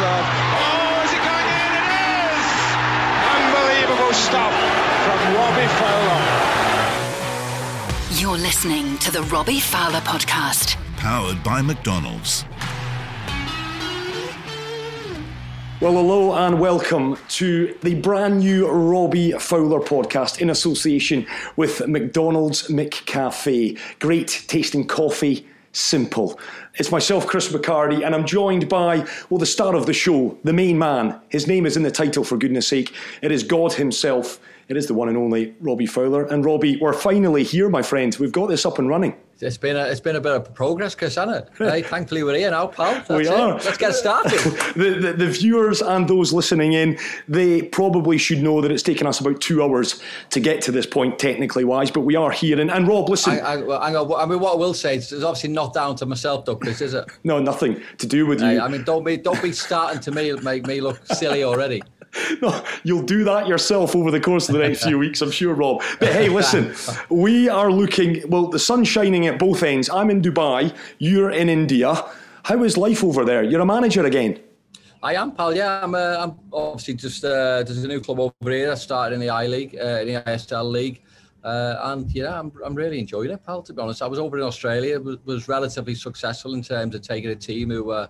Edson. Oh, is it going in? It is! Unbelievable stop from Robbie Fowler. You're listening to the Robbie Fowler podcast. Powered by McDonald's. Well, hello and welcome to the brand new Robbie Fowler podcast in association with McDonald's McCafe. Great tasting coffee, simple. It's myself, Chris McHardy, and I'm joined by, well, the star of the show, the main man. His name is in the title, for goodness sake. It is God Himself. It is the one and only Robbie Fowler. And Robbie, we're finally here, my friend. We've got this up and running. It's been a, it's been a bit of progress, Chris, hasn't it? hey, thankfully we're here now, pal. That's we it. are. Let's get started. the, the, the viewers and those listening in, they probably should know that it's taken us about two hours to get to this point, technically wise, but we are here. And, and Rob, listen. I, I, well, hang on, I mean, what I will say is, it's obviously not down to myself, though, Chris, is it? no, nothing to do with you. Hey, I mean, don't be don't be starting to me make me look silly already. No, you'll do that yourself over the course of the next few weeks, I'm sure, Rob. But hey, listen, we are looking, well, the sun's shining at both ends. I'm in Dubai, you're in India. How is life over there? You're a manager again. I am, pal. Yeah, I'm. Uh, I'm obviously just. Uh, there's a new club over here. I started in the I League, uh, in the ISL League, uh, and yeah, I'm. I'm really enjoying it, pal. To be honest, I was over in Australia. Was, was relatively successful in terms of taking a team who uh,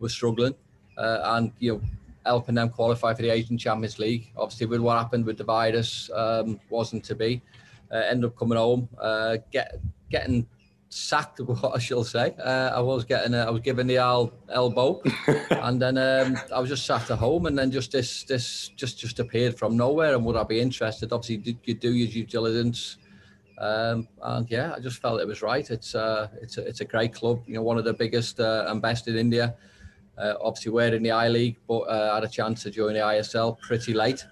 were struggling, uh, and you know, helping them qualify for the Asian Champions League. Obviously, with what happened with the virus, um, wasn't to be. Uh, ended up coming home, uh, get getting sacked, what I shall say. Uh, I was getting, I was given the el- elbow, and then um, I was just sat at home, and then just this, this just just appeared from nowhere. And would I be interested? Obviously, did you do your due diligence? Um, and yeah, I just felt it was right. It's uh, it's a, it's a great club. You know, one of the biggest uh, and best in India. Uh, obviously, we're in the I League, but uh, had a chance to join the ISL pretty late.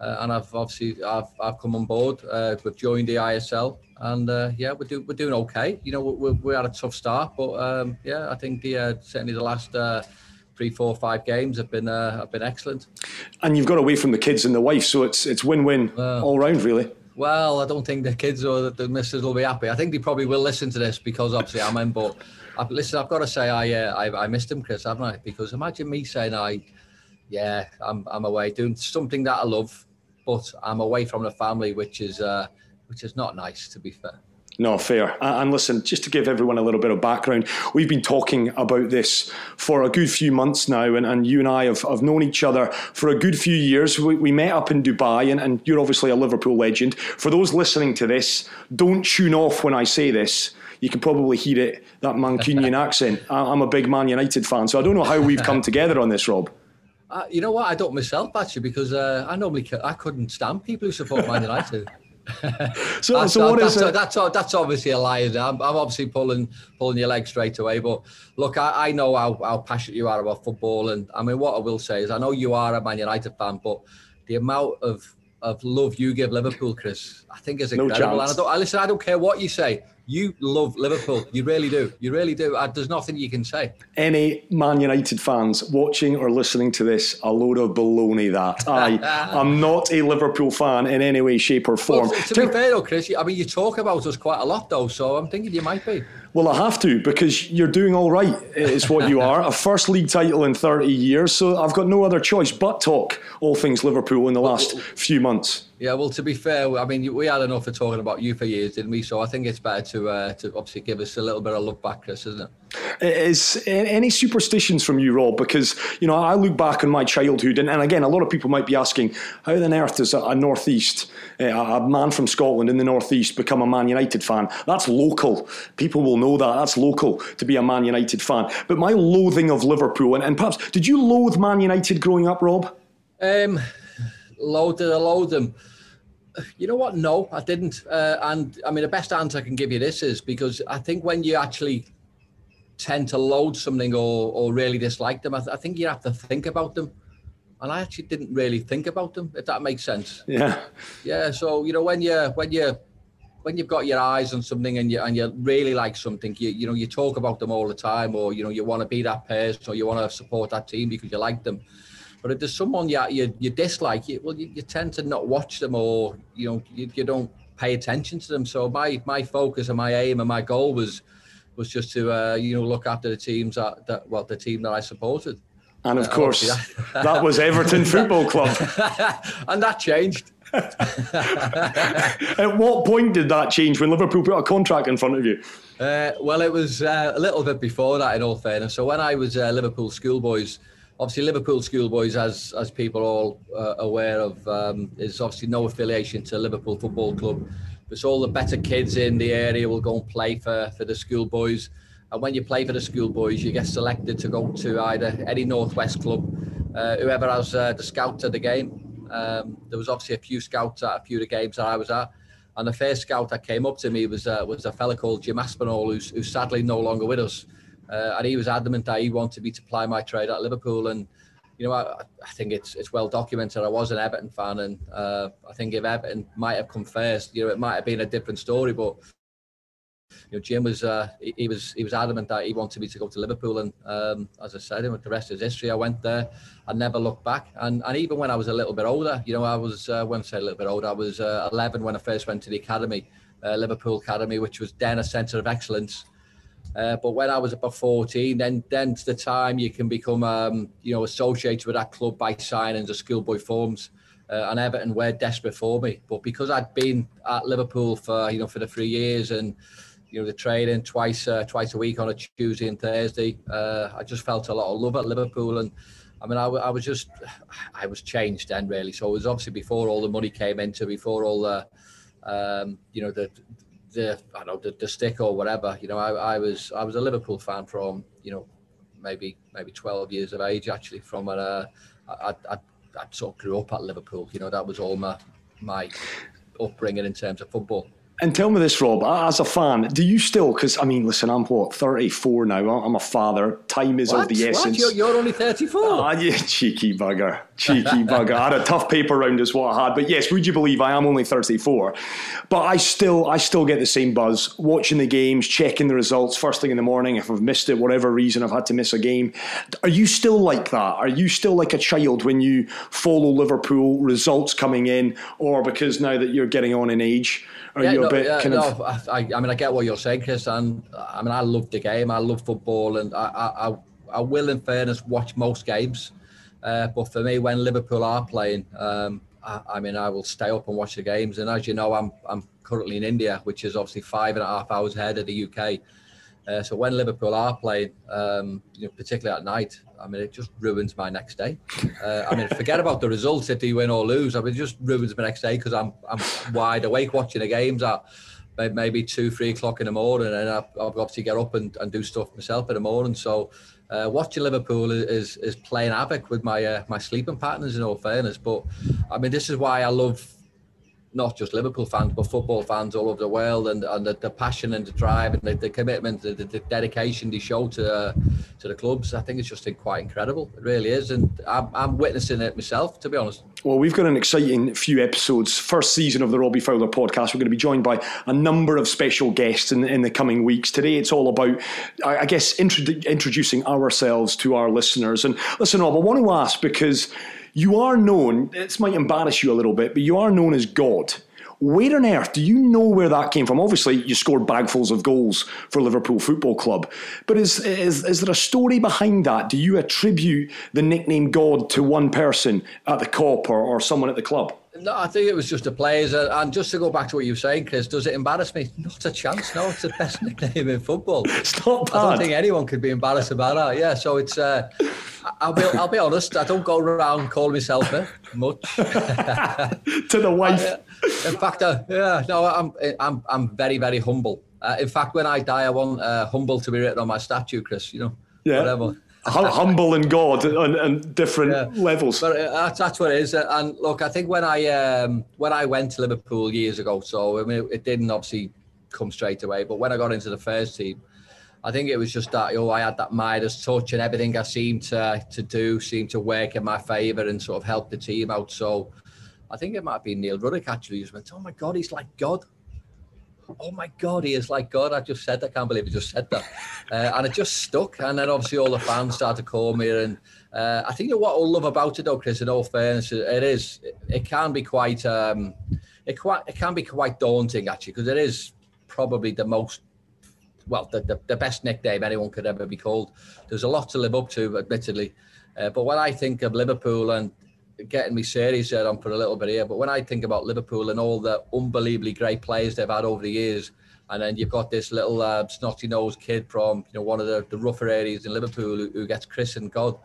Uh, and I've obviously I've, I've come on board. Uh, we've joined the ISL, and uh, yeah, we're doing we're doing okay. You know, we, we had a tough start, but um, yeah, I think the uh, certainly the last uh, three, four, five games have been uh, have been excellent. And you've got away from the kids and the wife, so it's it's win win all round, really. Well, I don't think the kids or the, the missus will be happy. I think they probably will listen to this because obviously I'm in. But I've, listen, I've got to say I, uh, I I missed him, Chris, haven't I? Because imagine me saying I, yeah, I'm I'm away doing something that I love, but I'm away from the family, which is uh, which is not nice, to be fair. No, fair. And listen, just to give everyone a little bit of background, we've been talking about this for a good few months now, and, and you and I have, have known each other for a good few years. We, we met up in Dubai, and, and you're obviously a Liverpool legend. For those listening to this, don't tune off when I say this. You can probably hear it, that Mancunian accent. I- I'm a big Man United fan, so I don't know how we've come together on this, Rob. Uh, you know what? I don't myself actually because uh, I normally I couldn't stand people who support Man United. So, that's, so what that's, is it? that's, that's obviously a lie. I'm, I'm obviously pulling pulling your leg straight away. But look, I, I know how, how passionate you are about football, and I mean, what I will say is, I know you are a Man United fan, but the amount of of love you give Liverpool, Chris, I think is No incredible. chance. and I don't, I listen, I don't care what you say. You love Liverpool. You really do. You really do. Uh, there's nothing you can say. any Man United fans watching or listening to this, a load of baloney that. I am not a Liverpool fan in any way, shape, or form. Well, to be fair though, Chris, I mean, you talk about us quite a lot though, so I'm thinking you might be. Well, I have to because you're doing all right, is what you are. a first league title in 30 years, so I've got no other choice but talk all things Liverpool in the last few months. Yeah, well, to be fair, I mean, we had enough of talking about you for years, didn't we? So I think it's better to uh, to obviously give us a little bit of look back, Chris, isn't it? Is any superstitions from you, Rob? Because you know, I look back on my childhood, and, and again, a lot of people might be asking, how on earth does a, a northeast, uh, a man from Scotland in the northeast, become a Man United fan? That's local. People will know that. That's local to be a Man United fan. But my loathing of Liverpool, and, and perhaps, did you loathe Man United growing up, Rob? Um, load did I load them? You know what? No, I didn't. Uh, and I mean, the best answer I can give you this is because I think when you actually tend to load something or, or really dislike them, I, th- I think you have to think about them. And I actually didn't really think about them, if that makes sense. Yeah. Yeah. So you know when you when you when you've got your eyes on something and you and you really like something, you you know you talk about them all the time, or you know you want to be that person, or you want to support that team because you like them. But if there's someone you you, you dislike, you, well, you, you tend to not watch them, or you know you, you don't pay attention to them. So my my focus and my aim and my goal was was just to uh, you know look after the teams that, that well the team that I supported. And of course, that was Everton Football Club. and that changed. At what point did that change when Liverpool put a contract in front of you? Uh, well, it was uh, a little bit before that, in all fairness. So when I was uh, Liverpool schoolboys, obviously Liverpool schoolboys, as as people are all uh, aware of, um, is obviously no affiliation to Liverpool Football Club. But all the better kids in the area will go and play for for the schoolboys. And when you play for the schoolboys, you get selected to go to either any Northwest club, uh, whoever has uh, the scout to the game. Um, there was obviously a few scouts at a few of the games that I was at. And the first scout that came up to me was uh, was a fella called Jim Aspinall, who's, who's sadly no longer with us. Uh, and he was adamant that he wanted me to ply my trade at Liverpool. And you know, I, I think it's it's well documented. I was an Everton fan, and uh, I think if Everton might have come first, you know, it might have been a different story. But you know, Jim was uh, he, he, was he was adamant that he wanted me to go to Liverpool, and um, as I said, and with the rest is history. I went there, I never looked back, and and even when I was a little bit older, you know, I was uh, when I say a little bit older, I was uh, 11 when I first went to the academy, uh, Liverpool Academy, which was then a centre of excellence. Uh, but when I was about 14, then then's the time you can become, um, you know, associated with that club by signing the schoolboy forms. Uh, and Everton were desperate for me, but because I'd been at Liverpool for you know for the three years and you know the training twice uh, twice a week on a Tuesday and Thursday. Uh, I just felt a lot of love at Liverpool, and I mean I, I, was just I was changed then really. So it was obviously before all the money came into, before all the um, you know the the I don't know the, the stick or whatever. You know I, I was I was a Liverpool fan from you know maybe maybe 12 years of age actually from when uh, I, I, I sort of grew up at Liverpool. You know that was all my my upbringing in terms of football. And tell me this, Rob, as a fan, do you still, because I mean, listen, I'm what, 34 now, I'm a father, time is what? of the essence. You're, you're, only 34? Ah, you cheeky bugger, cheeky bugger. I had a tough paper round as what I had, but yes, would you believe I am only 34? But I still, I still get the same buzz, watching the games, checking the results first thing in the morning, if I've missed it, whatever reason I've had to miss a game. Are you still like that? Are you still like a child when you follow Liverpool results coming in, or because now that you're getting on in age, are yeah, you no, a bit yeah, kind no, of? I, I mean, I get what you're saying, Chris, and I mean, I love the game. I love football, and I, I, I will, in fairness, watch most games. Uh, but for me, when Liverpool are playing, um, I, I, mean, I will stay up and watch the games. And as you know, I'm I'm currently in India, which is obviously five and a half hours ahead of the UK. Uh, so when Liverpool are playing, um, you know, particularly at night, I mean, it just ruins my next day. Uh, I mean, forget about the results if they win or lose. I mean, it just ruins my next day because I'm I'm wide awake watching the games at maybe two, three o'clock in the morning, and I, will obviously get up and, and do stuff myself in the morning. So uh, watching Liverpool is is playing havoc with my uh, my sleeping patterns. In all fairness, but I mean, this is why I love not just Liverpool fans, but football fans all over the world, and, and the, the passion and the drive and the, the commitment, the, the, dedication they show to uh, to the clubs. I think it's just quite incredible. It really is, and I'm, I'm witnessing it myself, to be honest. Well, we've got an exciting few episodes. First season of the Robbie Fowler podcast. We're going to be joined by a number of special guests in, in the coming weeks. Today, it's all about, I guess, introducing ourselves to our listeners. And listen, Rob, I want to ask because you are known, this might embarrass you a little bit, but you are known as God. Where on earth do you know where that came from? Obviously, you scored bagfuls of goals for Liverpool Football Club, but is, is, is there a story behind that? Do you attribute the nickname God to one person at the Kop or, or someone at the club? No, I think it was just the players. Uh, and just to go back to what you were saying, Chris, does it embarrass me? Not a chance. No, it's the best nickname in football. It's not bad. I don't think anyone could be embarrassed about that. Yeah, so it's. Uh, I'll be. I'll be honest. I don't go around calling myself it much. to the wife. Uh, in fact, uh, yeah, no, I'm. I'm. I'm very, very humble. Uh, in fact, when I die, I want uh, humble to be written on my statue, Chris. You know. Yeah. Whatever humble in God and, and different yeah. levels. But uh, that's, that's what it is. And look, I think when I um, when I went to Liverpool years ago, so I mean, it, didn't obviously come straight away. But when I got into the first team, I think it was just that you know I had that Midas touch and everything I seemed to to do seemed to work in my favour and sort of help the team out. So I think it might be Neil Ruddock actually just went, "Oh my God, he's like God." Oh my God, he is like God. I just said that. I can't believe he just said that. Uh, and it just stuck. And then obviously all the fans started to call me. And uh, I think you know, what I love about it though, Chris, in all fairness, it is, it, it can be quite, um, it, quite, it can be quite daunting actually, because it is probably the most well, the, the, the, best nickname anyone could ever be called. There's a lot to live up to, admittedly. Uh, but when I think of Liverpool and getting me serious there on for a little bit here, but when I think about Liverpool and all the unbelievably great players they've had over the years, and then you've got this little uh, snotty nosed kid from you know one of the, the rougher areas in Liverpool who, who gets christened God.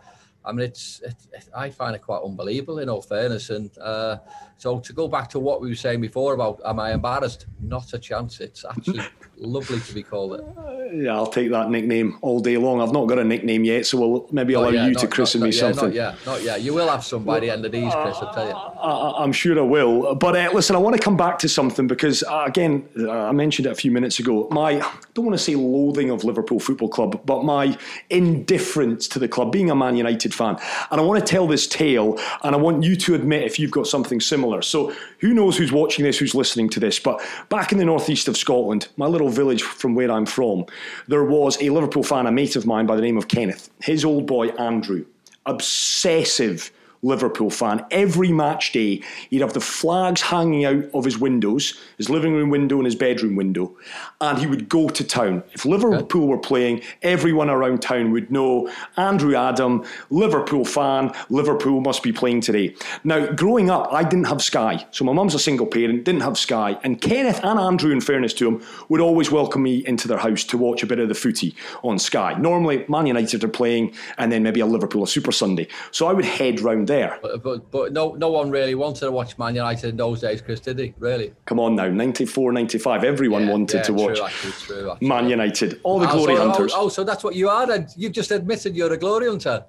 I mean, it's, it, it, I find it quite unbelievable in all fairness. And uh, so to go back to what we were saying before about am I embarrassed? Not a chance. It's actually lovely to be called it. Yeah, I'll take that nickname all day long. I've not got a nickname yet, so we'll maybe allow you to christen not, me not, something. Yeah, not yet. You will have some by the end of these, Chris. I'll tell you. I, am sure I will. But uh, listen, I want to come back to something because uh, again, uh, I mentioned it a few minutes ago. My I don't want to say loathing of Liverpool Football Club, but my indifference to the club, being a Man United fan, and I want to tell this tale, and I want you to admit if you've got something similar. So who knows who's watching this, who's listening to this? But back in the northeast of Scotland, my little village from where I'm from, there was a Liverpool fan, a mate of mine by the name of Kenneth. His old boy, Andrew, obsessive Liverpool fan. Every match day, he'd have the flags hanging out of his windows, his living room window and his bedroom window, and he would go to town. If Liverpool were playing, everyone around town would know Andrew Adam, Liverpool fan, Liverpool must be playing today. Now, growing up, I didn't have Sky, so my mum's a single parent, didn't have Sky, and Kenneth and Andrew, in fairness to him, would always welcome me into their house to watch a bit of the footy on Sky. Normally, Man United are playing, and then maybe a Liverpool, a Super Sunday. So I would head round there. But, but, but no no one really wanted to watch Man United in those days, Chris, did they? Really? Come on now, 94, 95. Everyone yeah, wanted yeah, to watch true, actually, true, actually. Man United. All the oh, glory so, oh, hunters. Oh, oh, so that's what you are then? You've just admitted you're a glory hunter.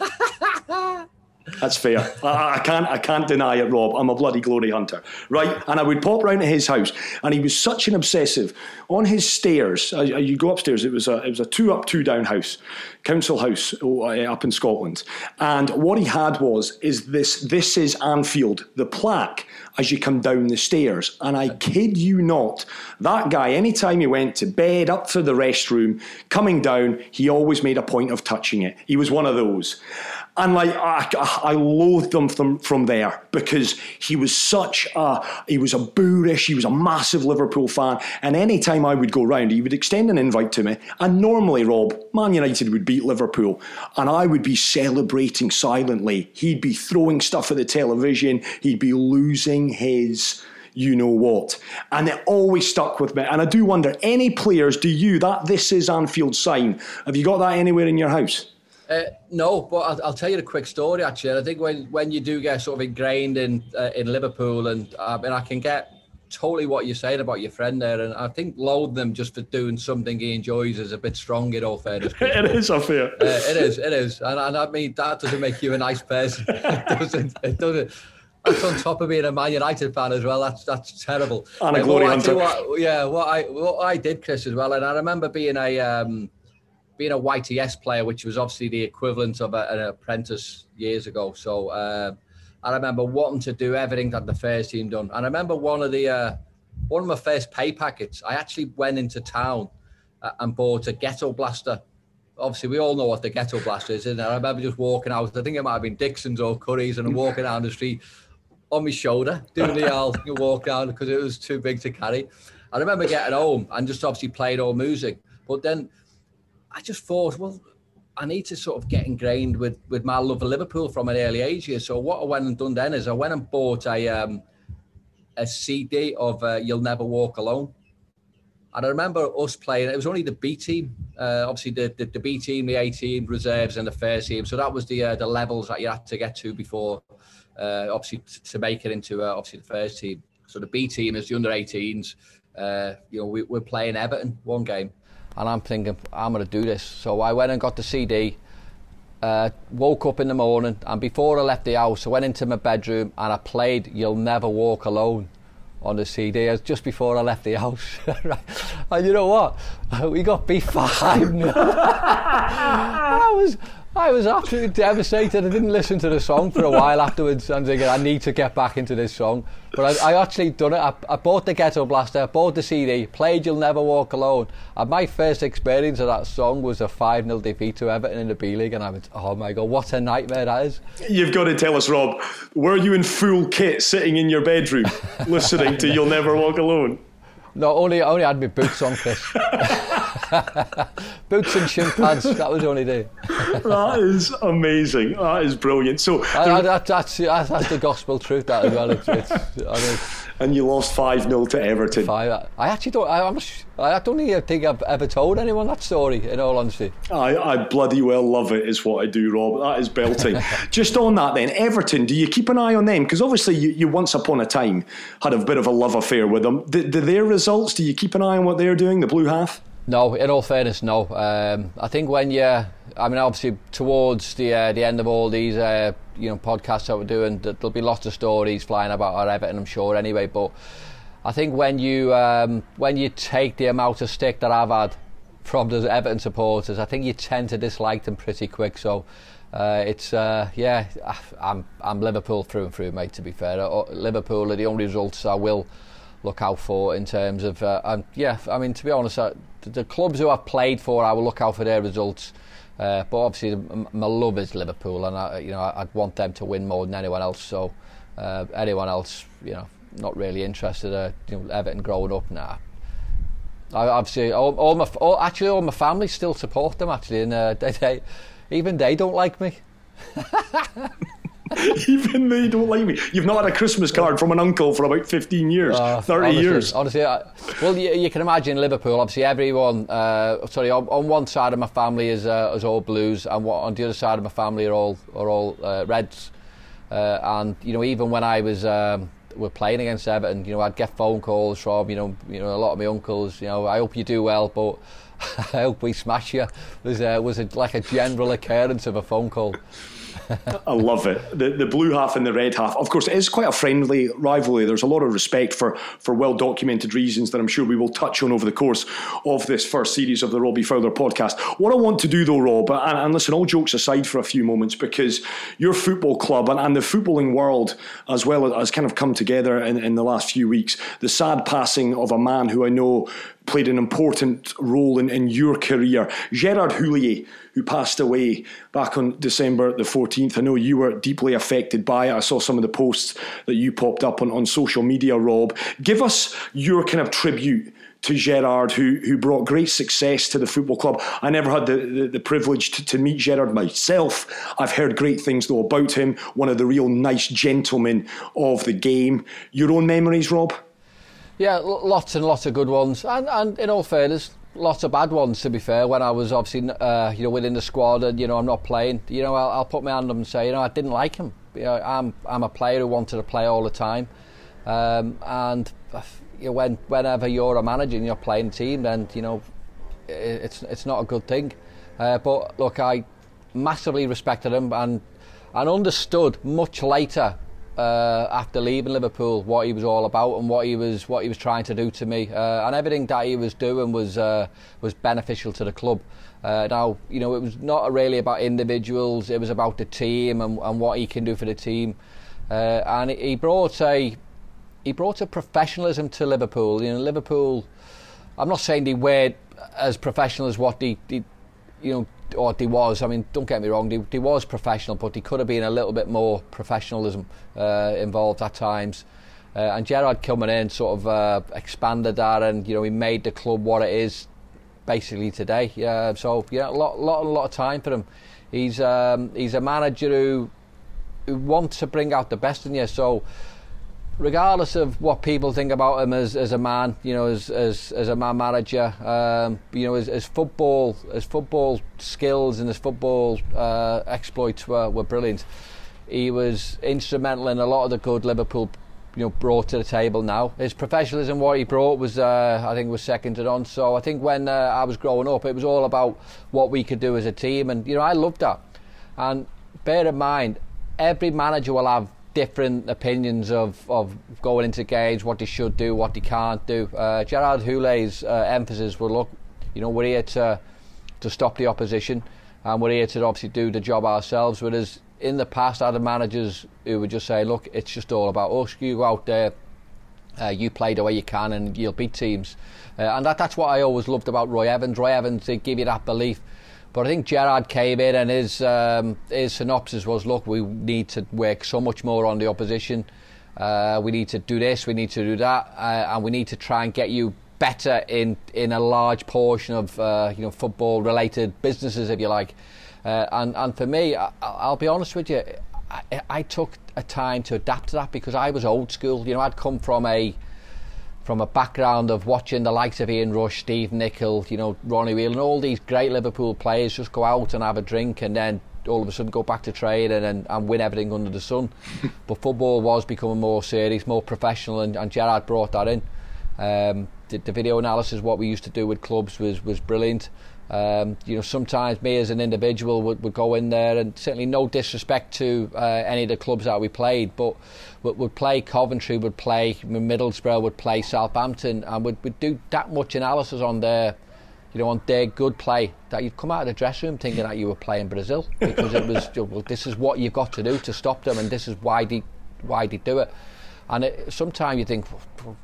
That's fair. I, I, can't I can't deny it, Rob. I'm a bloody glory hunter. Right? And I would pop round to his house and he was such an obsessive. On his stairs, uh, uh you go upstairs, it was a it was a two up, two down house, council house uh, up in Scotland. And what he had was is this this is Anfield, the plaque as you come down the stairs. And I kid you not, that guy, anytime he went to bed, up to the restroom, coming down, he always made a point of touching it. He was one of those. And like I, I loathed him from, from there because he was such a he was a boorish, he was a massive Liverpool fan. And any time I would go round, he would extend an invite to me. And normally, Rob, Man United would beat Liverpool, and I would be celebrating silently. He'd be throwing stuff at the television. He'd be losing his you know what. And it always stuck with me. And I do wonder, any players, do you, that this is Anfield sign, have you got that anywhere in your house? Uh, no, but I'll, I'll, tell you a quick story. Actually, I think when when you do get sort of ingrained in uh, in Liverpool, and uh, and I can get totally what you're saying about your friend there, and I think load them just for doing something he enjoys is a bit strong in all fairness. it is, I fear. Uh, it is, it is, and, and I mean that doesn't make you a nice person. it doesn't. It doesn't. That's on top of being a Man United fan as well. That's that's terrible. And a glory hunter. What, yeah, what I what I did, Chris, as well, and I remember being a. Um, being a YTS player, which was obviously the equivalent of a, an apprentice years ago. So uh, I remember wanting to do everything that the first team done. And I remember one of the uh, one of my first pay packets. I actually went into town uh, and bought a ghetto blaster. Obviously, we all know what the ghetto blaster is, and I remember just walking out. I think it might have been Dixon's or Curry's, and I'm walking down the street on my shoulder, doing the old walk down because it was too big to carry. I remember getting home and just obviously played all music. But then I just thought, well, I need to sort of get ingrained with with my love of Liverpool from an early age here. So what I went and done then is I went and bought a um, a CD of uh, "You'll Never Walk Alone," and I remember us playing. It was only the B team, uh, obviously the, the, the B team, the A team, reserves, and the first team. So that was the uh, the levels that you had to get to before, uh, obviously to make it into uh, obviously the first team. So the B team is the under 18s. Uh, you know, we, we're playing Everton one game and I'm thinking, I'm going to do this. So I went and got the CD, uh, woke up in the morning, and before I left the house, I went into my bedroom and I played You'll Never Walk Alone on the CD as just before I left the house. and you know what? We got beat 5 I was I was absolutely devastated. I didn't listen to the song for a while afterwards. I'm thinking, I need to get back into this song. But I, I actually done it. I, I, bought the Ghetto Blaster, I bought the CD, played You'll Never Walk Alone. And my first experience of that song was a 5 0 defeat to Everton in the B League. And I went, oh my God, what a nightmare that is. You've got to tell us, Rob, were you in full kit sitting in your bedroom listening to You'll Never Walk Alone? No, only, only had my boots on, Chris. Boots and shin pads. That was the only day. that is amazing. That is brilliant. So I, I, that, that's, that's the gospel truth. That as well. It's, it's, I mean, and you lost five 0 to Everton. Five. I actually don't. I, I'm, I don't think I've ever told anyone that story. In all honesty, I, I bloody well love it. Is what I do, Rob. That is belting. Just on that, then Everton. Do you keep an eye on them? Because obviously you, you once upon a time had a bit of a love affair with them. Do, do their results? Do you keep an eye on what they're doing? The Blue Half. No, in all fairness, no. Um, I think when you, I mean, obviously towards the uh, the end of all these, uh, you know, podcasts that we're doing, there'll be lots of stories flying about our Everton, I'm sure. Anyway, but I think when you um, when you take the amount of stick that I've had from the Everton supporters, I think you tend to dislike them pretty quick. So. Uh, it's uh, yeah, I'm I'm Liverpool through and through, mate. To be fair, uh, Liverpool are the only results I will look out for in terms of uh, and yeah, I mean to be honest, uh, the clubs who I've played for, I will look out for their results. Uh, but obviously, my love is Liverpool, and I, you know I'd want them to win more than anyone else. So uh, anyone else, you know, not really interested. Uh, you know, Everton growing up, nah. I obviously all, all my all, actually all my family still support them actually, and uh, they, they even they don't like me. Even they don't like me. You've not had a Christmas card from an uncle for about 15 years, uh, 30 honestly, years. Honestly, I, well, you, you, can imagine Liverpool. Obviously, everyone, uh, sorry, on, on, one side of my family is, uh, is all Blues, and on the other side of my family are all, are all uh, Reds. Uh, and, you know, even when I was. Um, were playing against Everton, you know, I'd get phone calls from, you know, you know, a lot of my uncles, you know, I hope you do well, but I hope we smash you. Was uh, was a, like a general occurrence of a phone call. I love it. The the blue half and the red half. Of course, it is quite a friendly rivalry. There's a lot of respect for for well documented reasons that I'm sure we will touch on over the course of this first series of the Robbie Fowler podcast. What I want to do though, Rob, and, and listen, all jokes aside for a few moments, because your football club and, and the footballing world as well has kind of come together in, in the last few weeks. The sad passing of a man who I know played an important role in, in your career. Gerard Houllier, who passed away back on December the 14th. I know you were deeply affected by it. I saw some of the posts that you popped up on, on social media, Rob. Give us your kind of tribute to Gerard, who who brought great success to the football club. I never had the, the, the privilege to, to, meet Gerard myself. I've heard great things though about him. One of the real nice gentlemen of the game. Your own memories, Rob? Yeah, lots and lots of good ones, and and in all fairness, lot of bad ones to be fair when I was obviously uh, you know within the squad and you know I'm not playing. You know I'll, I'll put my hand up and say you know I didn't like him. You know, I'm I'm a player who wanted to play all the time. Um, and uh, you know, when whenever you're a manager and you're playing team then you know it, it's it's not a good thing. Uh, but look I massively respected him and and understood much later uh, after leaving Liverpool what he was all about and what he was what he was trying to do to me uh, and everything that he was doing was uh, was beneficial to the club. Uh, now you know it was not really about individuals; it was about the team and, and what he can do for the team. Uh, and he brought a he brought a professionalism to Liverpool. You know, Liverpool. I'm not saying they were as professional as what they, they you know or he was. I mean, don't get me wrong, he, was professional, but he could have been a little bit more professionalism uh, involved at times. Uh, and Gerard coming in sort of uh, expanded that, and you know he made the club what it is basically today. Yeah, so yeah, a lot, lot, a lot of time for him. He's um, he's a manager who who wants to bring out the best in you. So regardless of what people think about him as, as a man, you know, as as, as a man manager, um, you know, his, football his football skills and his football uh, exploits were, were brilliant. He was instrumental in a lot of the good Liverpool, you know, brought to the table. Now his professionalism, what he brought was, uh, I think, was seconded on. So I think when uh, I was growing up, it was all about what we could do as a team, and you know, I loved that. And bear in mind, every manager will have different opinions of, of going into games, what they should do, what they can't do. Uh, Gerard Houllier's uh, emphasis was look, you know, we're here to to stop the opposition, and we're here to obviously do the job ourselves. Whereas in the past, other managers who would just say, look, it's just all about us. You go out there, uh, you play the way you can, and you'll beat teams. Uh, and that, that's what I always loved about Roy Evans. Roy Evans, they give you that belief. But I think Gerard came in and his um, his synopsis was, look, we need to work so much more on the opposition. Uh, we need to do this, we need to do that, uh, and we need to try and get you better in in a large portion of uh, you know football related businesses, if you like. Uh, and and for me, I, I'll be honest with you, I, I took a time to adapt to that because I was old school. You know, I'd come from a from a background of watching the likes of Ian Rush, Steve Nicol, you know, Ronnie Whelan, and all these great Liverpool players just go out and have a drink and then all of a sudden go back to training and, and win everything under the sun. but football was becoming more serious, more professional, and, and Gerard brought that in. Um, the, the video analysis, what we used to do with clubs, was was brilliant. Um, you know, sometimes me as an individual would, would go in there, and certainly no disrespect to uh, any of the clubs that we played, but would, would play Coventry, would play Middlesbrough, would play Southampton, and would, would do that much analysis on their, you know, on their good play that you'd come out of the dressing room thinking that you were playing Brazil because it was, well, this is what you've got to do to stop them, and this is why they, why they do it. And it, sometimes you think, well,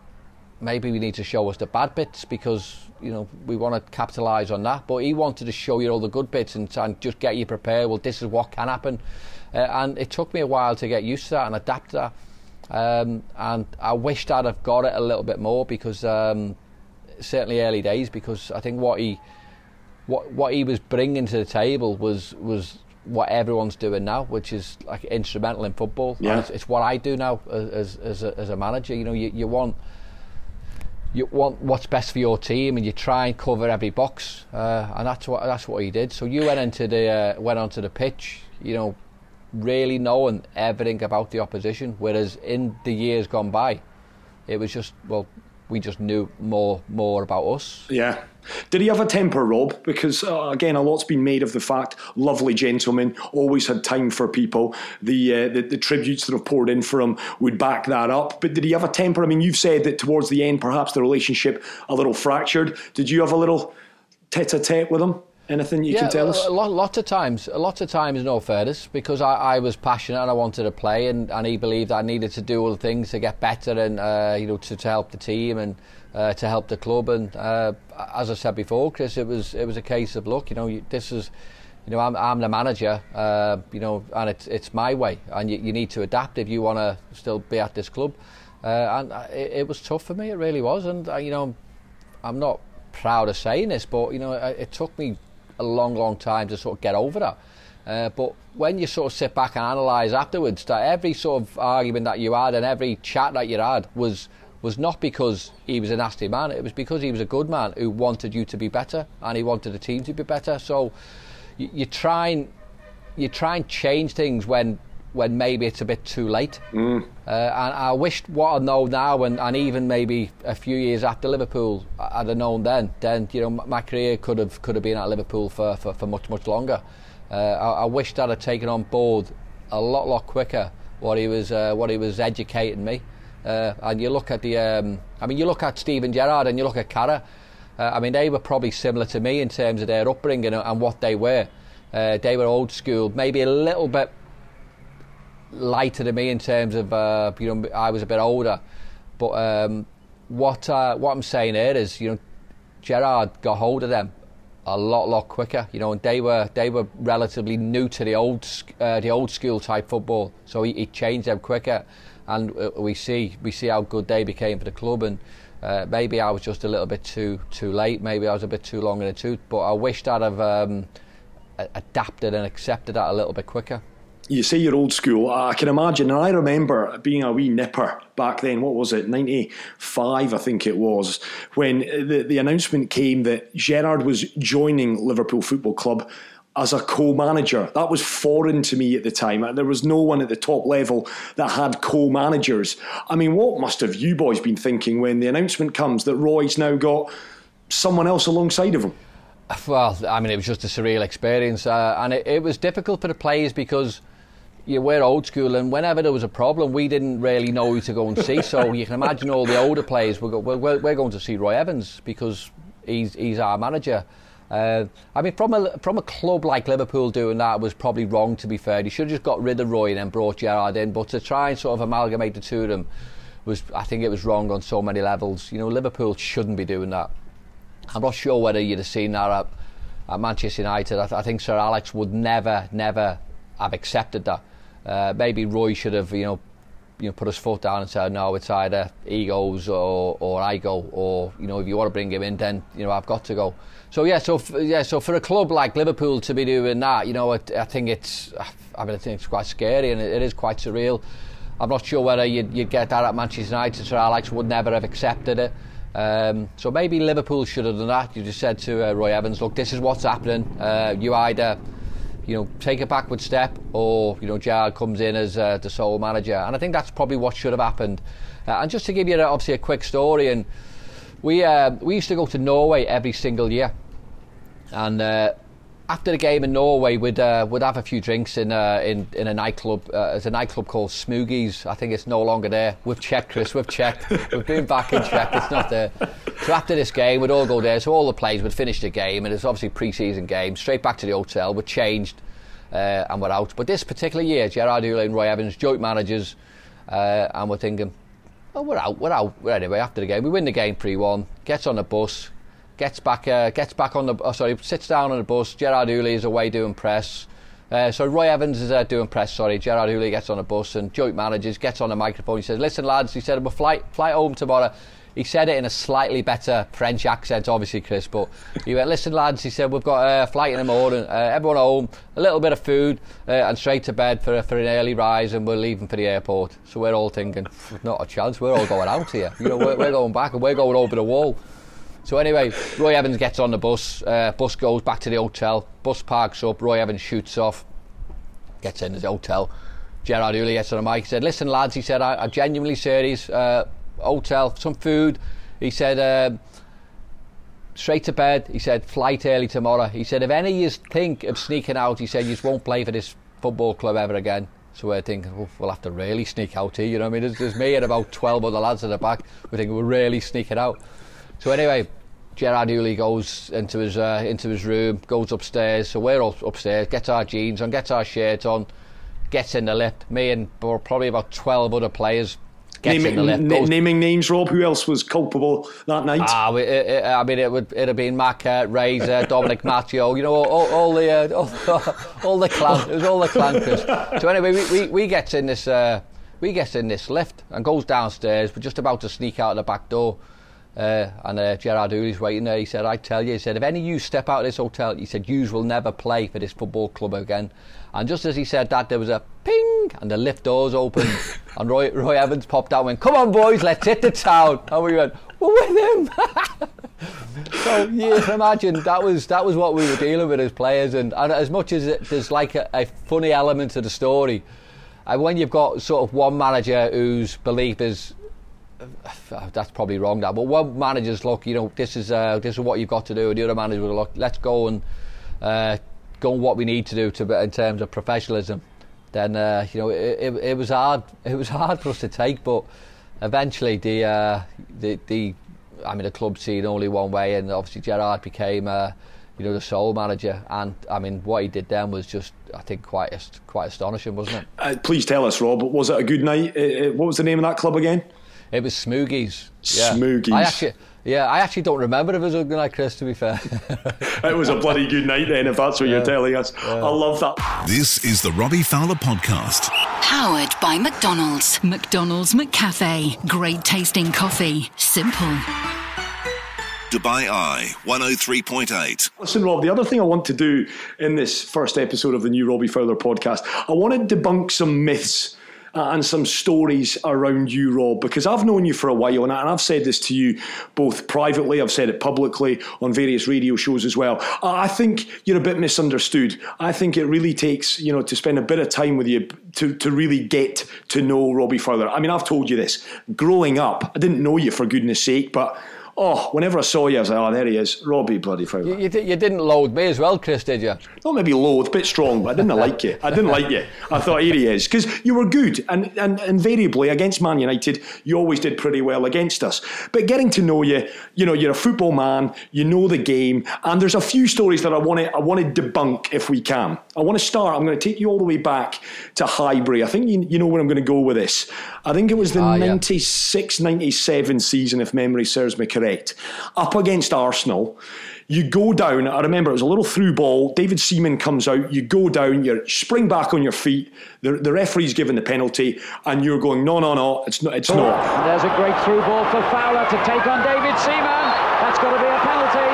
maybe we need to show us the bad bits because you know we want to capitalise on that. But he wanted to show you all the good bits and, and just get you prepared. Well, this is what can happen, uh, and it took me a while to get used to that and adapt to that. Um, and I wished I'd have got it a little bit more because um, certainly early days because I think what he what what he was bringing to the table was was what everyone's doing now, which is like instrumental in football. Yeah. It's, it's, what I do now as as a, as a manager. You know, you, you want you want what's best for your team, and you try and cover every box, uh, and that's what that's what he did. So you went into the uh, went onto the pitch, you know, really knowing everything about the opposition, whereas in the years gone by, it was just well, we just knew more more about us. Yeah. Did he have a temper, Rob? Because uh, again, a lot's been made of the fact lovely gentleman, always had time for people. The, uh, the the tributes that have poured in for him would back that up. But did he have a temper? I mean, you've said that towards the end, perhaps the relationship a little fractured. Did you have a little tete-a-tete with him? Anything you yeah, can tell us? A lot, lots of times, a lot of times, no fairness, because I, I was passionate and I wanted to play, and, and he believed I needed to do all the things to get better and uh, you know to, to help the team and uh, to help the club. And uh, as I said before, Chris, it was it was a case of look, you know, you, this is. You know, I'm, I'm the manager, uh, you know, and it's it's my way, and you, you need to adapt if you want to still be at this club. Uh, and it, it was tough for me, it really was, and uh, you know, I'm not proud of saying this, but you know, it, it took me a long, long time to sort of get over that. Uh, but when you sort of sit back and analyse afterwards, that every sort of argument that you had and every chat that you had was was not because he was a nasty man. It was because he was a good man who wanted you to be better and he wanted the team to be better. So you, you try and you try and change things when when maybe it's a bit too late. Mm. Uh, and I wished what I know now, and, and even maybe a few years after Liverpool, I'd have known then. Then you know my career could have could have been at Liverpool for, for, for much much longer. Uh, I, I wished I'd have taken on board a lot lot quicker what he was uh, what he was educating me. Uh, and you look at the, um, I mean, you look at Steven Gerrard and you look at Carra. Uh, I mean, they were probably similar to me in terms of their upbringing and, and what they were. Uh, they were old school, maybe a little bit lighter than me in terms of uh, you know I was a bit older, but um, what uh, what I'm saying here is you know Gerard got hold of them a lot lot quicker. You know, and they were they were relatively new to the old uh, the old school type football, so he, he changed them quicker, and uh, we see we see how good they became for the club and. Uh, maybe I was just a little bit too too late. Maybe I was a bit too long in the tooth. But I wished I'd have um, adapted and accepted that a little bit quicker you say you're old school. I can imagine, and I remember being a wee nipper back then. What was it, '95? I think it was when the, the announcement came that Gerard was joining Liverpool Football Club as a co-manager. That was foreign to me at the time. There was no one at the top level that had co-managers. I mean, what must have you boys been thinking when the announcement comes that Roy's now got someone else alongside of him? Well, I mean, it was just a surreal experience, uh, and it, it was difficult for the players because you we're old school, and whenever there was a problem, we didn't really know who to go and see. so you can imagine all the older players were go, we're, we're going to see Roy Evans because he's he's our manager. Uh, I mean, from a from a club like Liverpool doing that was probably wrong. To be fair, he should have just got rid of Roy and then brought Gerard in. But to try and sort of amalgamate the two of them was, I think, it was wrong on so many levels. You know, Liverpool shouldn't be doing that. I'm not sure whether you'd have seen that at, at Manchester United. I, th- I think Sir Alex would never, never have accepted that. Uh, maybe Roy should have, you know, you know, put his foot down and said, no, it's either he goes or, or I go, or, you know, if you want to bring him in, then, you know, I've got to go. So, yeah, so, yeah, so for a club like Liverpool to be doing that, you know, I, I think it's, I mean, I think it's quite scary and it, it is quite surreal. I'm not sure whether you'd, you'd get that at Manchester United, Sir Alex would never have accepted it. Um, so maybe Liverpool should have done that. You just said to uh, Roy Evans, look, this is what's happening. Uh, you either you know, take a backward step, or you know, Gerard comes in as uh, the sole manager, and I think that's probably what should have happened. Uh, and just to give you obviously a quick story, and we uh, we used to go to Norway every single year, and uh, after the game in Norway, we'd uh, would have a few drinks in uh, in in a nightclub. Uh, there's a nightclub called Smoogies. I think it's no longer there. We've checked, Chris. We've checked. We've been back and checked. It's not there. So after this game, we'd all go there. So all the players would finish the game, and it's obviously pre-season game. Straight back to the hotel. We're changed, uh, and we're out. But this particular year, Gerard Houllier and Roy Evans, joint managers, uh, and we're thinking, oh, we're out. We're out. Anyway, after the game, we win the game pre-one. Gets on the bus gets back uh, gets back on the oh, sorry sits down on the bus. Gerard Houllier is away doing press. Uh, so Roy Evans is uh, doing press. Sorry, Gerard Houllier gets on a bus and joint managers gets on the microphone. He says, "Listen, lads," he said, "We'll flight flight home tomorrow." He said it in a slightly better French accent, obviously, Chris. But he went, "Listen, lads," he said, "We've got a flight in the morning. Uh, everyone home, a little bit of food, uh, and straight to bed for for an early rise, and we're leaving for the airport." So we're all thinking, "Not a chance. We're all going out here. You know, we're, we're going back, and we're going over the wall." So anyway, Roy Evans gets on the bus. Uh, bus goes back to the hotel. Bus parks up. Roy Evans shoots off. Gets into the hotel. Gerard Houllier gets on the mic. He said, "Listen, lads," he said, "I, am genuinely serious. Uh, hotel, some food." He said, uh, "Straight to bed." He said, "Flight early tomorrow." He said, "If any of you think of sneaking out," he said, "you just won't play for this football club ever again." So we're thinking, well, we'll have to really sneak out here. You know what I mean? There's, there's me and about 12 other lads at the back. We're thinking, we're really sneaking out. So anyway, Gerard Houllier goes into his uh, into his room, goes upstairs. So we're all upstairs, get our jeans on, get our shirt on, get in the lift. Me and probably about twelve other players gets naming, in the lift. Goes, naming names, Rob. Who else was culpable that night? Ah, it, it, I mean, it would it have been Mac, uh, Razor, Dominic Matteo. You know, all, all, all the uh, all, all, the clan. It was all the clan. So anyway, we, we, we gets in this uh, we gets in this lift and goes downstairs. We're just about to sneak out the back door. Uh, and uh, Gerard Houllier's waiting there. He said, I tell you, he said, if any of you step out of this hotel, he said, yous will never play for this football club again. And just as he said that, there was a ping, and the lift doors opened, and Roy, Roy Evans popped out and went, Come on, boys, let's hit the town. And we went, We're with him. so you can imagine that was that was what we were dealing with as players. And, and as much as it, there's like a, a funny element to the story, and when you've got sort of one manager whose belief is that's probably wrong now. But one manager's look, you know, this is uh, this is what you've got to do, and the other manager will look, let's go and uh, go what we need to do to in terms of professionalism. Then uh, you know, it, it, it, was hard. It was hard for us to take, but eventually the uh, the the I mean the club seen only one way, and obviously Gerard became. Uh, you know the sole manager, and I mean what he did then was just, I think, quite quite astonishing, wasn't it? Uh, please tell us, Rob. Was it a good night? what was the name of that club again? It was Smoogies. Yeah. Smoogies. I actually, yeah, I actually don't remember if it was a good night, Chris. To be fair, it was a bloody good night then. If that's what yeah. you're telling us, yeah. I love that. This is the Robbie Fowler podcast, powered by McDonald's. McDonald's McCafe. Great tasting coffee. Simple. Dubai Eye 103.8. Listen, Rob, the other thing I want to do in this first episode of the new Robbie Fowler podcast, I want to debunk some myths uh, and some stories around you, Rob, because I've known you for a while and I've said this to you both privately, I've said it publicly on various radio shows as well. I think you're a bit misunderstood. I think it really takes, you know, to spend a bit of time with you to, to really get to know Robbie further. I mean, I've told you this. Growing up, I didn't know you for goodness sake, but Oh, whenever I saw you, I was like, oh, there he is, Robbie bloody Fowler. You, you, you, didn't loathe me as well, Chris, did you? Not maybe loathe, a bit strong, but I didn't like you. I didn't like you. I thought, here he is. Because you were good, and, and invariably against Man United, you always did pretty well against us. But getting to know you, you know, you're a football man, you know the game, and there's a few stories that I want to I want to debunk if we can. I want to start, I'm going to take you all the way back to Highbury. I think you, you know where I'm going to go with this. I think it was the ah, 96 97 season, if memory serves me correct, up against Arsenal. You go down. I remember it was a little through ball. David Seaman comes out. You go down. You spring back on your feet. The, the referee's given the penalty, and you're going, no, no, no, it's not. It's not. And there's a great through ball for Fowler to take on David Seaman. That's got to be a penalty.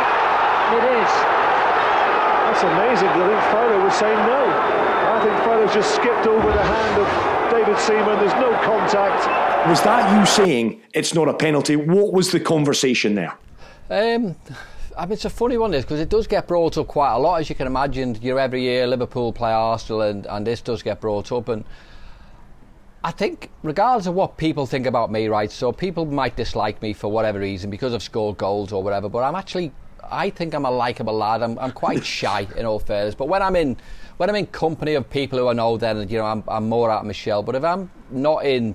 It is. That's amazing. I think Fowler was saying no. I think Fowler's just skipped over the hand of David Seaman. There's no contact. Was that you saying it's not a penalty? What was the conversation there? Um, I mean, it's a funny one, this because it does get brought up quite a lot, as you can imagine. You know, every year Liverpool play Arsenal, and, and this does get brought up. And I think, regardless of what people think about me, right? So people might dislike me for whatever reason because I've scored goals or whatever. But I'm actually, I think I'm a likable lad. I'm, I'm quite shy, in all fairness. But when I'm in, when I'm in company of people who I know, then you know I'm, I'm more out of my shell. But if I'm not in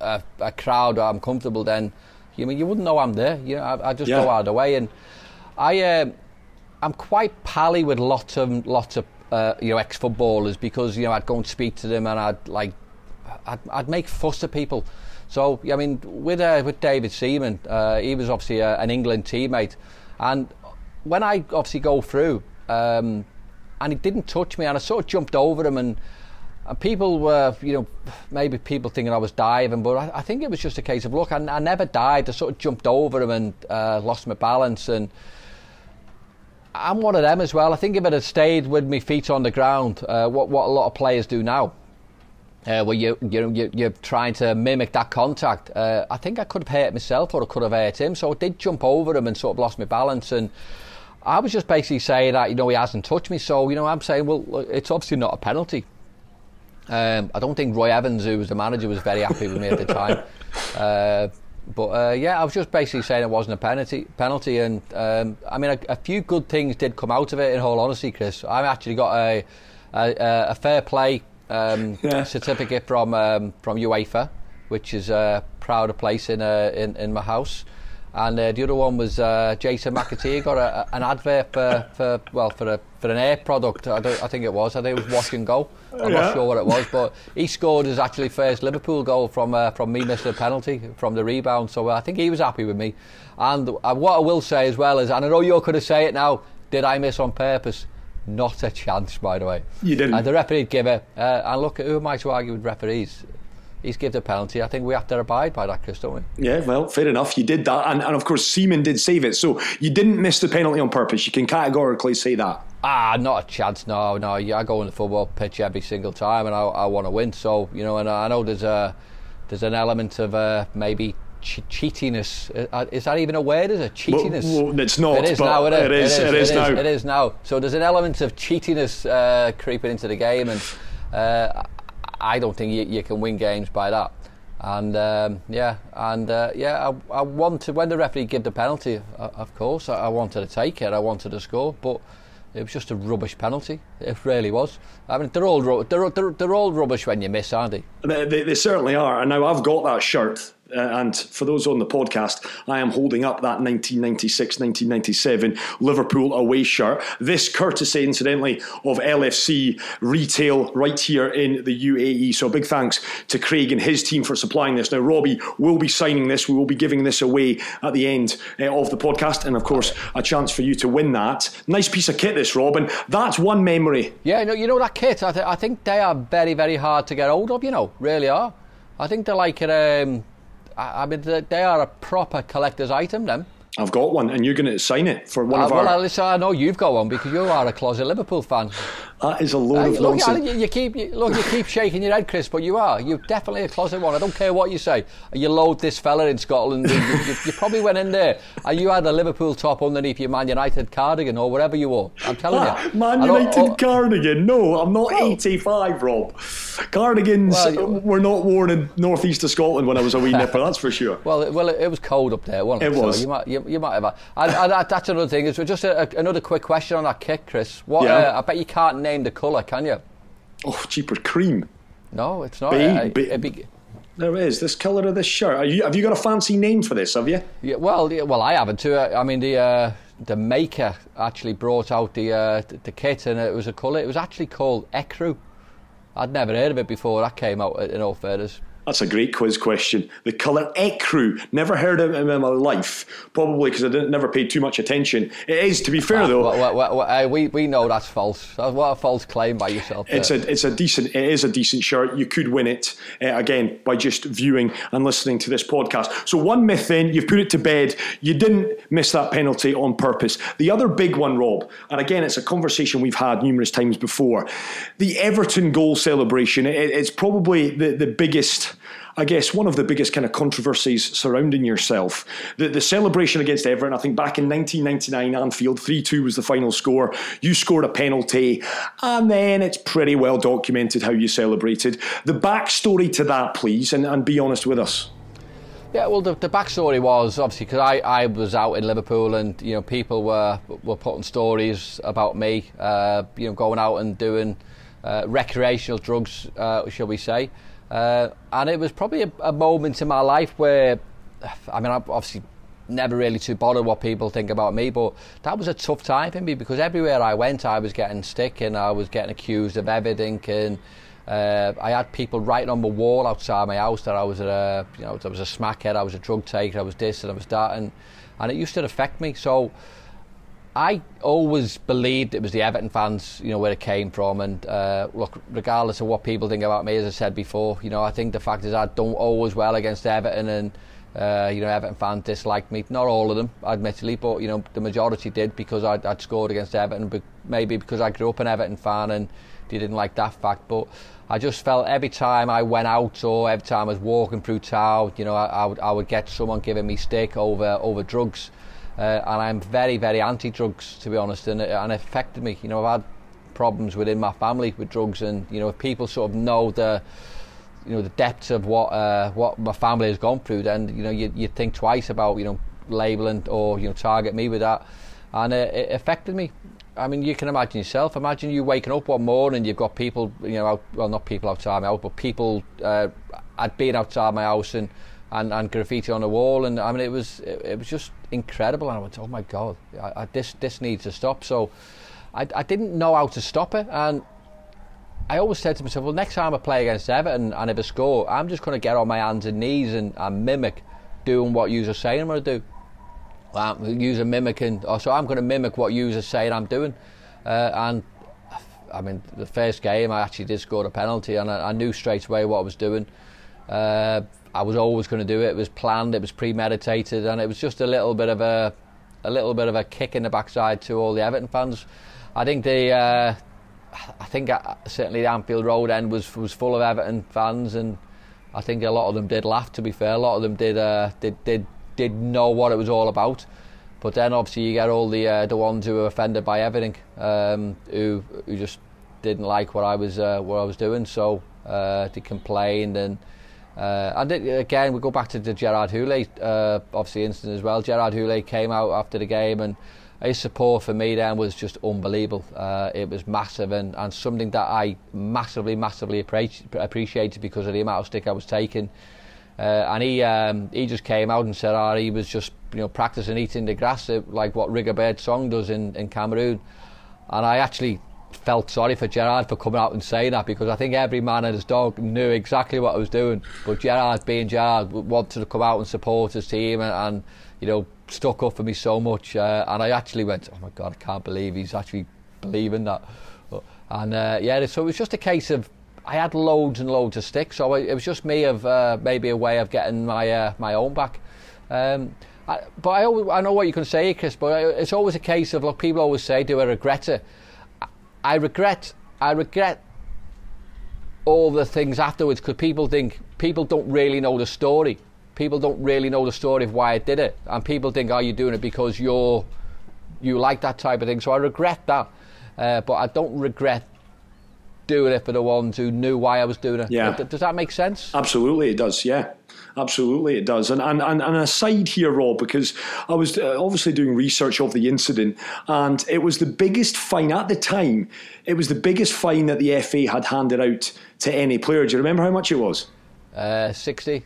a, a crowd or I'm comfortable, then you mean you wouldn't know I'm there. You know, I, I just Yeah. go out of the way, and I, um I'm quite pally with lots of lots of uh, you know ex footballers because you know I'd go and speak to them and I'd like I'd, I'd make fuss of people. So I mean, with uh, with David Seaman, uh, he was obviously uh, an England teammate, and when I obviously go through, um, and he didn't touch me, and I sort of jumped over him, and, and people were, you know, maybe people thinking I was diving, but I, I think it was just a case of look, I, I never dived, I sort of jumped over him and uh, lost my balance, and I'm one of them as well. I think if it had stayed with my feet on the ground, uh, what what a lot of players do now, uh, where you you you you're trying to mimic that contact. Uh, I think I could have hurt myself or I could have hurt him. So I did jump over him and sort of lost my balance. And I was just basically saying that you know he hasn't touched me. So you know I'm saying well it's obviously not a penalty. Um, I don't think Roy Evans, who was the manager, was very happy with me at the time. Uh, but uh, yeah, I was just basically saying it wasn't a penalty. Penalty, and um, I mean, a, a few good things did come out of it. In all honesty, Chris, I've actually got a a, a fair play um, Yeah. certificate from um, from UEFA, which is a prouder place in uh, in, in my house. And uh, the other one was uh, Jason McAteer got a, an advert for, for well for a for an air product. I, I think it was. I think it was Wash and Go. I'm Yeah. not sure what it was, but he scored his actually first Liverpool goal from uh, from me missing a penalty from the rebound. So uh, I think he was happy with me. And what I will say as well is, and I know you're going to say it now. Did I miss on purpose? Not a chance, by the way. You didn't. And the referee give it. Uh, and look, who am I to argue with referees? He's given a penalty. I think we have to abide by that, Chris, don't we? Yeah, well, fair enough. You did that, and, and of course, Seaman did save it. So you didn't miss the penalty on purpose. You can categorically say that. Ah, not a chance. No, no. Yeah, I go on the football pitch every single time, and I, I want to win. So you know, and I know there's a there's an element of uh, maybe che- cheatiness. Uh, Is that even a word? Is it cheatiness? well, it's not, It is but now. it is, it is now. It is now. So there's an element of cheatiness uh, creeping into the game, and uh, I don't think you, you can win games by that. And um, yeah, and uh, yeah, I, I wanted when the referee gave the penalty. Of course, I, I wanted to take it. I wanted to score, but it was just a rubbish penalty. It really was. I mean, they're all they're, they're, they're all rubbish when you miss, aren't they? They, they, they certainly are. And now I've got that shirt. Uh, and for those on the podcast, I am holding up that 1996 1997 Liverpool away shirt. This, courtesy, incidentally, of LFC retail right here in the UAE. So, big thanks to Craig and his team for supplying this. Now, Robbie will be signing this. We will be giving this away at the end uh, of the podcast. And, of course, a chance for you to win that. Nice piece of kit, this, Rob. And that's one memory Yeah, no, you know that kit. I, th- I think they are very, very hard to get hold of. You know, really are. I think they're like um, I, mean, they are a proper collector's item. Them. I've got one, and you're going to sign it for one Uh, of well, our. listen, I know you've got one because you are a closet Liverpool fan. That is a load Hey, of look, nonsense. you, you keep you, look, you keep shaking your head, Chris, but you are. You're definitely a closet one. I don't care what you say. You load this fella in Scotland. you, you, you probably went in there and you had a Liverpool top underneath your Man United cardigan or whatever you wore. I'm telling you. Man United oh, cardigan. No, I'm not Well- 85, Rob. Cardigans Well, were not worn in northeast of Scotland when I was a wee nipper, that's for sure. Well, it, well, it, it was cold up there, wasn't it? It was. So you might, you, you might have. And, and that, that's another thing. Is just a, a, another quick question on that kit, Chris. What? Yeah. Uh, I bet you can't name the colour, can you? Oh, cheaper cream. No, it's not. Be- Uh, be- it'd be- There is this colour of this shirt. Are you, have you got a fancy name for this? Have you? Yeah, well, yeah, well, I haven't too. I mean, the uh, the maker actually brought out the uh, the, the kit, and it was a colour. It was actually called Ecru. I'd never heard of it before. That came out in all fairness. That's a great quiz question. The colour ecru. Never heard of him in my life. Probably because I didn't never paid too much attention. It is, to be fair though. Well, well, well, uh, we we know that's false. What a false claim by yourself. It's a it's a decent it is a decent shirt. You could win it uh, again by just viewing and listening to this podcast. So one myth then you've put it to bed. You didn't miss that penalty on purpose. The other big one, Rob, and again it's a conversation we've had numerous times before. The Everton goal celebration. It, it's probably the the biggest. I guess one of the biggest kind of controversies surrounding yourself. The, the celebration against Everton, I think back in 1999, Anfield, 3 2 was the final score. You scored a penalty, and then it's pretty well documented how you celebrated. The backstory to that, please, and, and be honest with us. Yeah, well, the, the backstory was obviously because I, I was out in Liverpool and you know people were were putting stories about me, uh, you know, going out and doing uh, recreational drugs, uh, shall we say? Uh, and it was probably a, a, moment in my life where, I mean, I'm obviously never really too bothered what people think about me, but that was a tough time for me because everywhere I went, I was getting stick and I was getting accused of everything and. Uh, I had people writing on the wall outside my house that I was a, you know, I was a smackhead, I was a drug taker, I was this and I was that, and, and it used to affect me. So I always believed it was the Everton fans, you know, where it came from. And uh, look, regardless of what people think about me, as I said before, you know, I think the fact is I don't always well against Everton, and uh, you know, Everton fans disliked me. Not all of them, admittedly, but you know, the majority did because I'd, I'd scored against Everton. But maybe because I grew up an Everton fan and they didn't like that fact. But I just felt every time I went out or every time I was walking through town, you know, I, I would I would get someone giving me stick over over drugs, uh, and I'm very very anti-drugs to be honest, and it, and it affected me. You know, I've had problems within my family with drugs, and you know, if people sort of know the you know the depths of what uh, what my family has gone through, then you know you you think twice about you know labeling or you know target me with that, and it, it affected me. I mean, you can imagine yourself. Imagine you waking up one morning you've got people, you know, out, well, not people outside my house, but people uh, had been outside my house and, and, and graffiti on the wall. And I mean, it was it, it was just incredible. And I went, oh my God, I, I, this, this needs to stop. So I, I didn't know how to stop it. And I always said to myself, well, next time I play against Everton and if I score, I'm just going to get on my hands and knees and, and mimic doing what you are saying I'm going to do um, user mimicking, or so I'm going to mimic what users saying I'm doing. Uh, and I mean, the first game I actually did score a penalty, and I, I knew straight away what I was doing. Uh, I was always going to do it. It was planned, it was premeditated, and it was just a little bit of a, a little bit of a kick in the backside to all the Everton fans. I think the, uh, I think uh, certainly the Anfield Road end was was full of Everton fans, and I think a lot of them did laugh. To be fair, a lot of them did uh, did did did know what it was all about. But then obviously you get all the uh, the ones who were offended by everything, um, who who just didn't like what I was uh, what I was doing, so uh, they complained and. Uh, and it, again, we go back to the Gerard Houllier, uh, obviously incident as well. Gerard Houllier came out after the game, and his support for me then was just unbelievable. Uh, it was massive, and, and something that I massively, massively appreciated because of the amount of stick I was taking. Uh, and he um, he just came out and said, "Ah, oh, he was just you know practicing eating the grass uh, like what Rigobert Song does in, in Cameroon." And I actually felt sorry for Gerard for coming out and saying that because I think every man and his dog knew exactly what I was doing. But Gerard, being Gerard, wanted to come out and support his team and, and you know stuck up for me so much. Uh, and I actually went, "Oh my God, I can't believe he's actually believing that." And uh, yeah, so it was just a case of I had loads and loads of sticks, so it was just me of uh, maybe a way of getting my uh, my own back. Um, I, but I, always, I know what you can say, Chris. But it's always a case of look. People always say, "Do I regret it?" I regret. I regret all the things afterwards because people think people don't really know the story. People don't really know the story of why I did it, and people think, "Oh, you're doing it because you're you like that type of thing." So I regret that, uh, but I don't regret doing it for the ones who knew why I was doing it. Yeah. Does that make sense? Absolutely, it does. Yeah. Absolutely, it does. And and, and, and aside here, Rob, because I was uh, obviously doing research of the incident, and it was the biggest fine at the time. It was the biggest fine that the FA had handed out to any player. Do you remember how much it was? Uh, Sixty.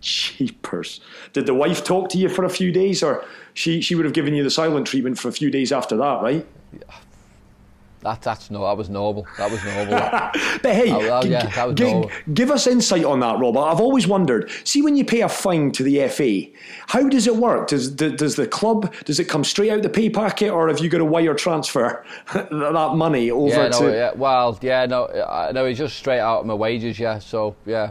Cheapers. Did the wife talk to you for a few days, or she she would have given you the silent treatment for a few days after that, right? Yeah that that's no, that was noble. That was noble. That. But hey, yeah, that was g- normal. give us insight on that, Rob. I've always wondered. See, when you pay a fine to the FA, how does it work? Does d- does the club does it come straight out the pay packet, or have you got to wire transfer that money over yeah, no, to? yeah, well, yeah, no, uh, no, it's just straight out of my wages. Yeah, so yeah,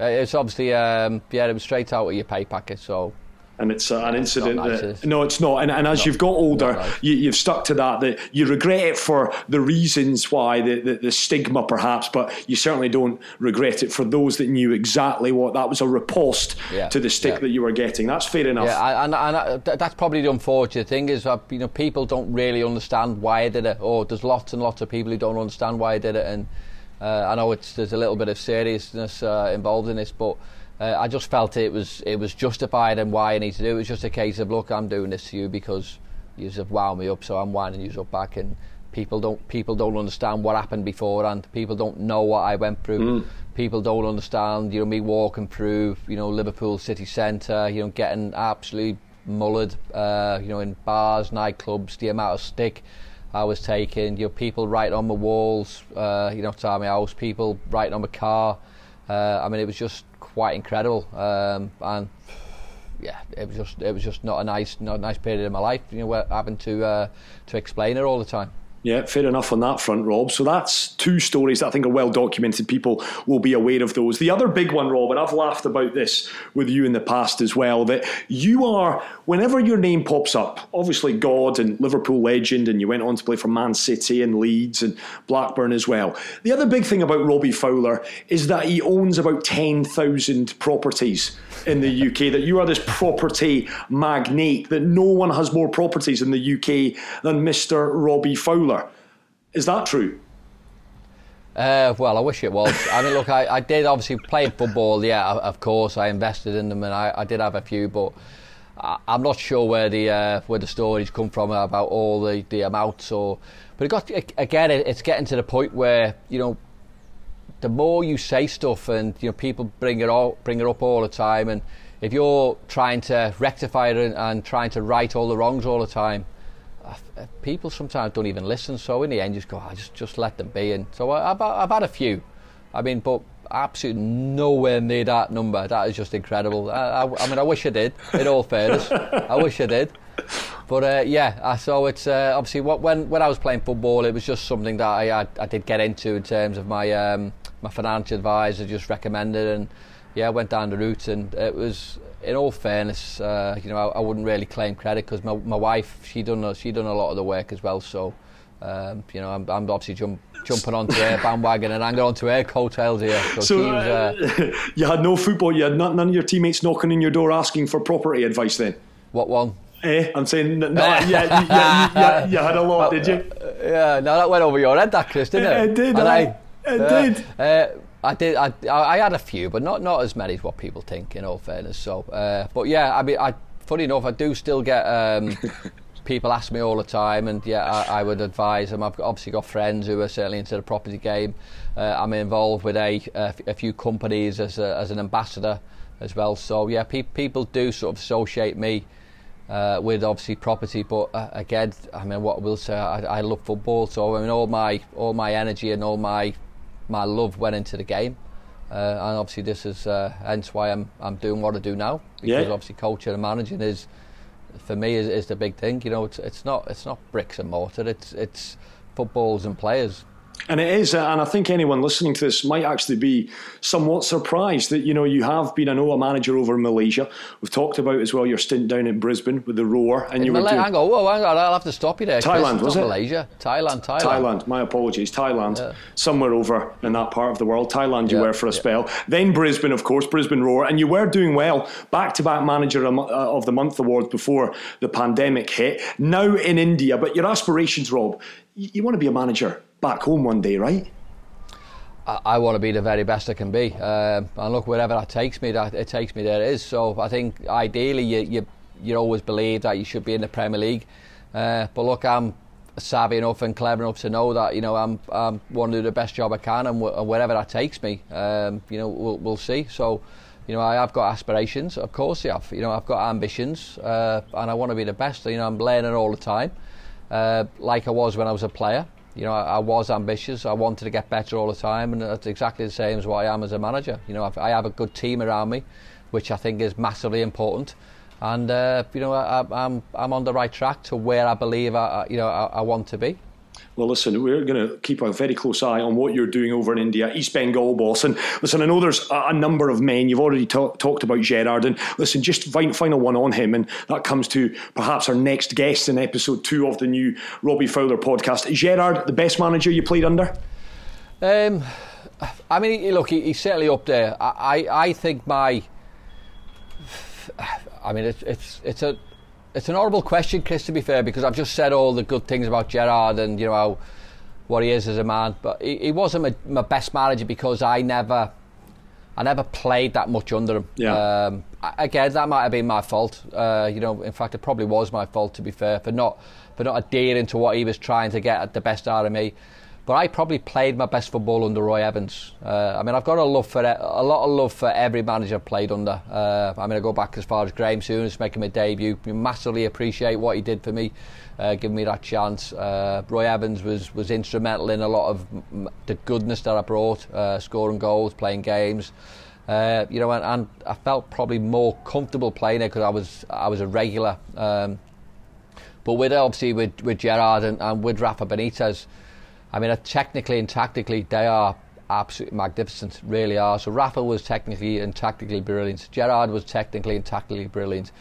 Uh, it's obviously um, yeah, it was straight out of your pay packet. So and it's uh, an incident nice, that no, it's not. And, and as you've got older, nice. you, you've stuck to that. That you regret it for the reasons why, the, the the stigma perhaps, but you certainly don't regret it for those that knew exactly what that was a riposte Yeah, to the stick yeah. that you were getting. That's fair enough. Yeah, I- and, and that's probably the unfortunate thing is that you know people don't really understand why I did it, or there's lots and lots of people who don't understand why I did it, and uh, I know it's there's a little bit of seriousness uh, involved in this, but uh, I just felt it was it was justified and why I need to do it. It was just a case of look, I'm doing this to you because you have wound me up, so I'm winding you up back, and people don't people don't understand what happened before, and People don't know what I went through. People don't understand, you know, me walking through, you know, Liverpool city centre, you know, getting absolutely mullered, uh, you know, in bars, nightclubs, the amount of stick I was taking, you know, people writing on my walls, uh, you know, outside my house, people writing on my car. Uh, I mean, it was just quite incredible, um, and yeah, it was just it was just not a nice not a nice period in my life, you know, having to uh, to explain it all the time. Yeah, fair enough on that front, Rob. So that's two stories that I think are well documented. People will be aware of those. The other big one, Rob, and I've laughed about this with you in the past as well, that you are, whenever your name pops up, obviously God and Liverpool legend, and you went on to play for Man City and Leeds and Blackburn as well. The other big thing about Robbie Fowler is that he owns about 10,000 properties in the UK, that you are this property magnate, that no one has more properties in the UK than Mr. Robbie Fowler. Is that true? Uh, well, I wish it was. I mean, look, I, I did obviously play football. Yeah, of- course, I invested in them, and I, I did have a few, but I, I'm not sure where the uh, where the stories come from about all the, the amounts. Or, but it got again, it's getting to the point where you know, the more you say stuff, and you know, people bring it all bring it up all the time, and if you're trying to rectify it and, and trying to right all the wrongs all the time, uh, people sometimes don't even listen. So in the end, you just go, I just just let them be. And so I, I've, I've had a few. I mean, but absolutely nowhere near that number. That is just incredible. I, I, I mean, I wish I did. In all fairness, I wish I did. But uh, yeah, uh, so it's uh, obviously what, when when I was playing football, it was just something that I I, I did get into in terms of my um, my financial advisor just recommended, and yeah, I went down the route, and it was. In all fairness, uh, you know, I, I wouldn't really claim credit because my, my wife, she done she done a lot of the work as well. So, um, you know, I'm, I'm obviously jump, jumping onto her bandwagon and hanging onto her coattails here. So, So was, uh, uh, you had no football. You had none, none of your teammates knocking on your door asking for property advice. Then, what one? eh? I'm saying, no, yeah, yeah, yeah, you had a lot, did you? Yeah, no, that went over your head, that Chris, didn't it? It did, And aye. It uh. Uh, I did. I, I had a few, but not not as many as what people think. In all fairness, so. Uh, but yeah, I mean, I funny enough, I do still get um, people ask me all the time, and yeah, I, I would advise them. I've obviously got friends who are certainly into the property game. Uh, I'm involved with a, a, a few companies as a, as an ambassador as well. So yeah, pe- people do sort of associate me uh, with obviously property. But uh, again, I mean, what I will say, I, I love football. So I mean, all my all my energy and all my my love went into the game. Uh, and obviously, this is uh, hence why I'm I'm doing what I do now because Yeah. obviously coaching and managing is for me is, is the big thing. You know, it's it's not it's not bricks and mortar. It's it's footballs and players. And it is, and I think anyone listening to this might actually be somewhat surprised that you know you have been, I know, a manager over in Malaysia. We've talked about as well your stint down in Brisbane with the Roar, and you were doing hang on, whoa, hang on, I'll have to stop you there. Thailand, was it? Malaysia, Thailand, Thailand. Thailand. My apologies, Thailand. Yeah. Somewhere over in that part of the world. Thailand, you Yeah, were for a yeah. spell. Then Brisbane, of course, Brisbane Roar, and you were doing well. Back to back manager of uh, the month awards before the pandemic hit. Now in India, but your aspirations, Rob, you want to be a manager back home one day, right? I, want to be the very best I can be, um, and look wherever that takes me, that it takes me there it is. So I think ideally you you you always believe that you should be in the Premier League, uh, but look, I'm savvy enough and clever enough to know that you know I'm I'm want to do the best job I can, and wherever that takes me, um, you know we'll, we'll see. So. You know, I have got aspirations, of course I have. You know, I've got ambitions, uh, and I want to be the best. You know, I'm learning all the time, uh, like I was when I was a player. You know, I, I, was ambitious. I wanted to get better all the time, and that's exactly the same as what I am as a manager. You know, I've, I have a good team around me, which I think is massively important. And uh, you know, I, am I'm, I'm on the right track to where I believe I, you know I, I want to be. Well, listen, we're going to keep a very close eye on what you're doing over in India, East Bengal boss. And listen, I know there's a, number of men. You've already talk, talked about Gerard. And listen, just final one on him. And that comes to perhaps our next guest in episode two of the new Robbie Fowler podcast. Gerard, the best manager you played under? Um, I mean, look, he's certainly up there. I, I, I think my. I mean, it's, it's, it's a it's an horrible question, Chris. To be fair, because I've just said all the good things about Gerard and you know how, what he is as a man. But he, he wasn't my, my, best manager because I never, I never played that much under him. Yeah. Um, again, that might have been my fault. Uh, you know, in fact, it probably was my fault. To be fair, for not for not adhering to what he was trying to get at the best out of me. But I probably played my best football under Roy Evans. Uh, I mean, I've got a love for a lot of love for every manager I've played under. Uh, I mean, I go back as far as Graham Souness making my debut. I massively appreciate what he did for me, uh, giving me that chance. Uh, Roy Evans was was instrumental in a lot of the goodness that I brought, uh, scoring goals, playing games. Uh, you know, and, and, I felt probably more comfortable playing it because I was I was a regular. Um, but with obviously with with Gerard and, and with Rafa Benitez. I mean, technically and tactically, they are absolutely magnificent, really are. So Rafa was technically and tactically brilliant. Gerard was technically and tactically brilliant.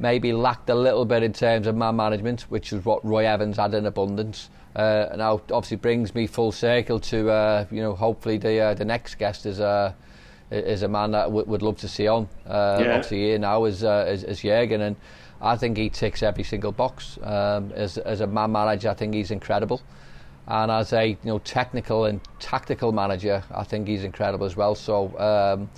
Maybe lacked a little bit in terms of man management, which is what Roy Evans had in abundance. Uh, now, obviously, brings me full circle to uh, you know hopefully the uh, the next guest is a uh, is a man that w- would love to see on. Uh, yeah. Obviously, here now is, uh, is is Jurgen, and I think he ticks every single box. Um, as as a man manager, I think he's incredible and as a you know technical and tactical manager, I think he's incredible as well. So um,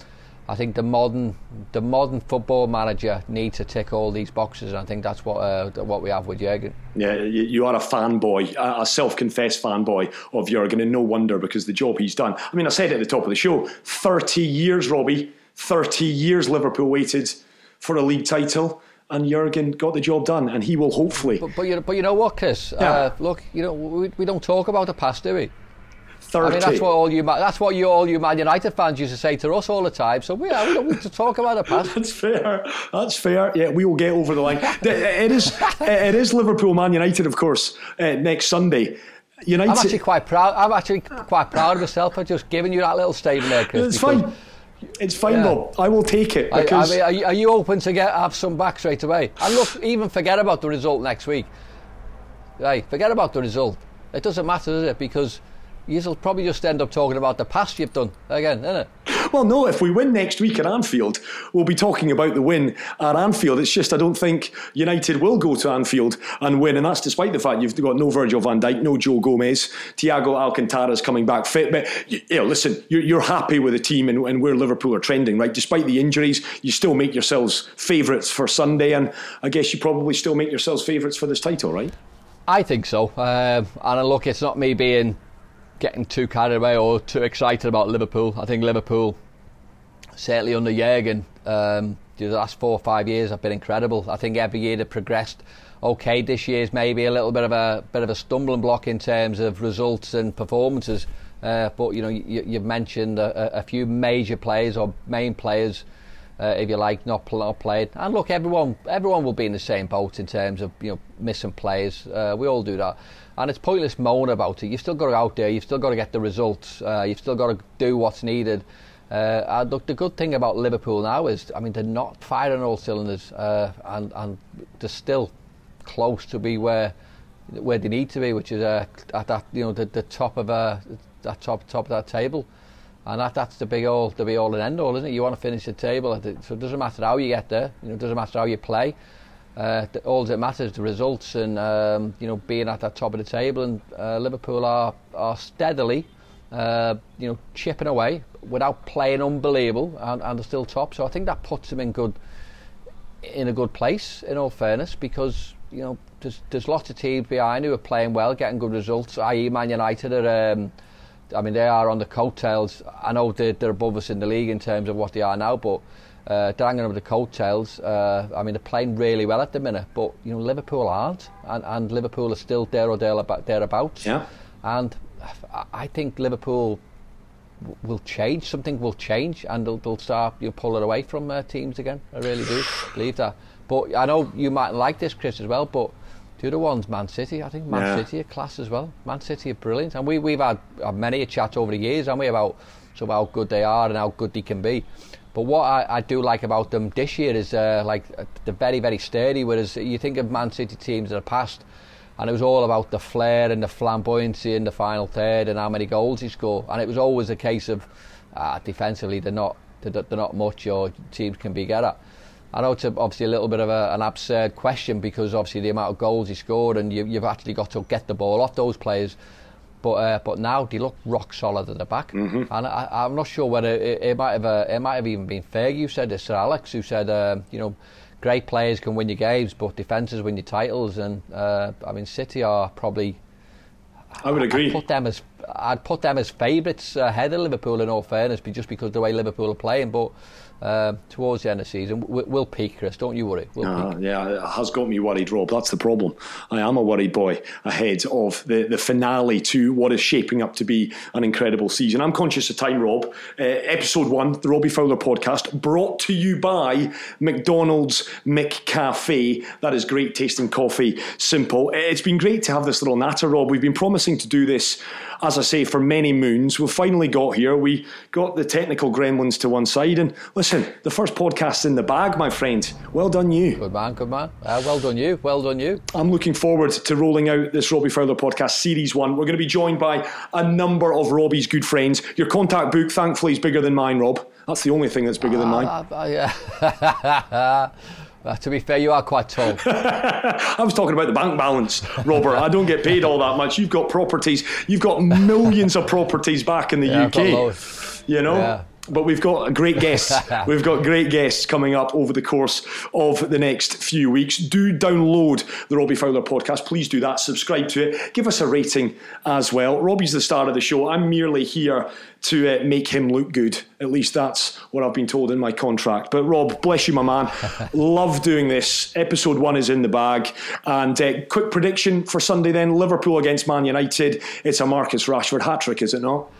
I think the modern the modern football manager needs to tick all these boxes, and I think that's what uh, what we have with Jurgen. Yeah, you are a fanboy, a self-confessed fanboy of Jurgen, and no wonder because the job he's done. I mean, I said at the top of the show, thirty years, Robbie, thirty years Liverpool waited for a league title and Jurgen got the job done, and he will hopefully. But, but, you, but you know what, Chris? Yeah. Uh, look, you know we, we don't talk about the past, do we? 30. I mean, that's what all you that's what you all you Man United fans used to say to us all the time. So we, we don't need to talk about the past. that's fair. That's fair. Yeah, we will get over the line. it is it is Liverpool Man United, of course, uh, next Sunday. United. I'm actually quite proud. I'm actually quite proud of myself for just giving you that little statement there, Chris. It's fine. It's fine yeah. though. I will take it. Because... I, I mean, are, you, are, you, open to get have some back straight away? And look, even forget about the result next week. Right, forget about the result. It doesn't matter, does it? Because you'll probably just end up talking about the past you've done again, isn't it? Well, no, if we win next week at Anfield, we'll be talking about the win at Anfield. It's just I don't think United will go to Anfield and win, and that's despite the fact you've got no Virgil van Dijk, no Joe Gomez, Thiago Alcantara's coming back fit. But, you know, listen, you're, you're happy with the team and, and where Liverpool are trending, right? Despite the injuries, you still make yourselves favourites for Sunday, and I guess you probably still make yourselves favourites for this title, right? I think so. Uh, and look, it's not me being getting too carried away or too excited about Liverpool. I think Liverpool, certainly under Jurgen, um, the last four or five years have been incredible. I think every year they've progressed. Okay, this year's maybe a little bit of a bit of a stumbling block in terms of results and performances. Uh, but you know, you, have mentioned a, a, few major players or main players, uh, if you like, not, not played. And look, everyone everyone will be in the same boat in terms of you know missing players. Uh, we all do that And it's pointless moaning about it. You've still got to go out there. You've still got to get the results. Uh, you've still got to do what's needed. Uh, and look, the good thing about Liverpool now is, I mean, they're not firing all cylinders, uh, and and they're still close to be where where they need to be, which is uh, at that you know the, the top of uh, that top top of that table. And that, that's the big all, the be all and end all, isn't it? You want to finish the table, so it doesn't matter how you get there, you know, it doesn't matter how you play uh, all that matters the results and um, you know being at that top of the table and uh, Liverpool are are steadily uh, you know chipping away without playing unbelievable and, and they're still top so I think that puts them in good in a good place in all fairness because you know there's there's lots of teams behind who are playing well getting good results i.e. Man United are um, I mean they are on the coattails I know they're, they're above us in the league in terms of what they are now but uh, they're over the coattails. Uh, I mean, they're playing really well at the minute, but you know Liverpool aren't, and, and Liverpool are still there or there about thereabouts. Yeah. and I- think Liverpool w- will change. Something will change, and they'll, they'll start you know, pulling away from uh, teams again. I really do believe that. But I know you might like this, Chris, as well. But the other one's Man City. I think Man Yeah. City are class as well. Man City are brilliant, and we we've had many a chat over the years, haven't we, about so how good they are and how good they can be. But what I, I do like about them this year is uh, like uh, they're very very sturdy. Whereas you think of Man City teams in the past, and it was all about the flair and the flamboyancy in the final third and how many goals he score. And it was always a case of uh, defensively they're not they're, they're not much or teams can be get at. I know it's obviously a little bit of a, an absurd question because obviously the amount of goals he scored and you, you've actually got to get the ball off those players. But uh, but now they look rock solid at the back, and I, I'm not sure whether it, it might have uh, it might have even been Fergie who said this, Sir Alex, who said um, you know great players can win your games, but defences win your titles, and uh, I mean City are probably I would agree. I'd put them as I'd put them as favourites ahead of Liverpool in all fairness, be- just because of the way Liverpool are playing. But uh, towards the end of the season, we, we'll peak, Chris. Don't you worry. We'll peak. yeah, it has got me worried, Rob. That's the problem. I am a worried boy ahead of the, the finale to what is shaping up to be an incredible season. I'm conscious of time, Rob. Uh, episode one, the Robbie Fowler podcast, brought to you by McDonald's McCafe. That is great tasting coffee, simple. It's been great to have this little natter, Rob. We've been promising to do this, as I say, for many moons. We've finally got here. We got the technical gremlins to one side. And listen, the first podcast in the bag, my friend. Well done, you. Good man, good man. Uh, well done, you. Well done, you. I'm looking forward to rolling out this Robbie Fowler podcast, Series 1. We're going to be joined by a number of Robbie's good friends. Your contact book, thankfully, is bigger than mine, Rob. That's the only thing that's bigger than mine. Uh, uh, yeah. Uh, to be fair, you are quite tall. I was talking about the bank balance, Robert. I don't get paid all that much. You've got properties. You've got millions of properties back in the Yeah, UK. You know? Yeah. But we've got great guests. we've got great guests coming up over the course of the next few weeks. Do download the Robbie Fowler podcast. Please do that. Subscribe to it. Give us a rating as well. Robbie's the star of the show. I'm merely here to uh, make him look good. At least that's what I've been told in my contract. But Rob, bless you, my man. Love doing this. Episode one is in the bag. And uh, quick prediction for Sunday then Liverpool against Man United. It's a Marcus Rashford hat trick, is it not?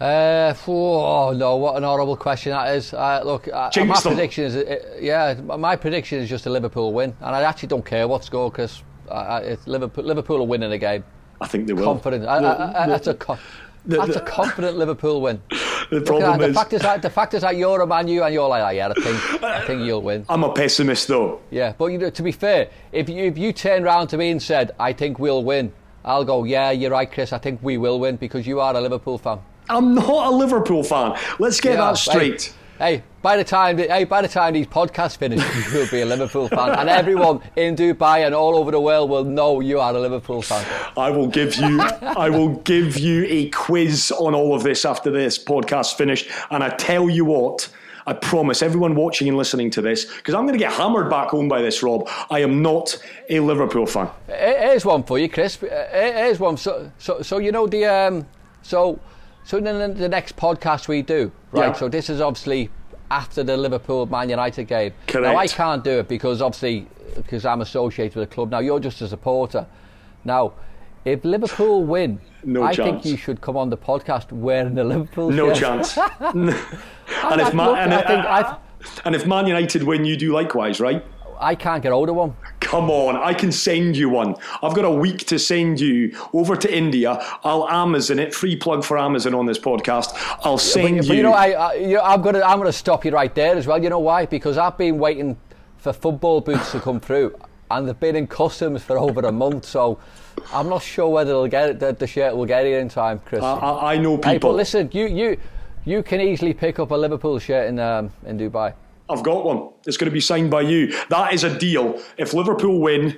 Uh, oh no! What an horrible question that is. Uh, look, uh, my them. prediction is, uh, yeah, my prediction is just a Liverpool win, and I actually don't care what score because uh, Liverpool. Liverpool are winning the game. I think they will. Confident. I, I, I, that's a co- the- that's the- a confident Liverpool win. The problem that, the fact is that the fact is that you're a man, you and you're like, oh, yeah, I think I think you'll win. I'm a pessimist though. Yeah, but you know, to be fair, if you if you turn round to me and said, I think we'll win, I'll go, yeah, you're right, Chris. I think we will win because you are a Liverpool fan. I'm not a Liverpool fan. Let's get Yeah, that straight. Hey, hey, by the time hey, by the time these podcasts finish, you will be a Liverpool fan, and everyone in Dubai and all over the world will know you are a Liverpool fan. I will give you I will give you a quiz on all of this after this podcast finished. And I tell you what, I promise everyone watching and listening to this, because I'm going to get hammered back home by this, Rob. I am not a Liverpool fan. Here's one for you, Chris. Here's one. So, so, so you know the um, so, so then the, the next podcast we do, right? Yeah. So this is obviously after the Liverpool Man United game. Correct. Now I can't do it because obviously because I'm associated with the club. Now you're just a supporter. Now, if Liverpool win, No I chance. think you should come on the podcast wearing a Liverpool No shirt. chance. and, if Man, and, and if Man United win, you do likewise, right? I can't get hold of one. Come on, I can send you one. I've got a week to send you over to India. I'll Amazon it. Free plug for Amazon on this podcast. I'll send but, you. but you know, I, I you know, I'm gonna I'm gonna stop you right there as well. You know why? Because I've been waiting for football boots to come through, and they've been in customs for over a month. So I'm not sure whether they'll get it. The, the shirt will get here in time, Chris. I, I, I know people. hey, but listen, you you you can easily pick up a Liverpool shirt in um, in Dubai. I've got one. It's going to be signed by you. That is a deal. If Liverpool win,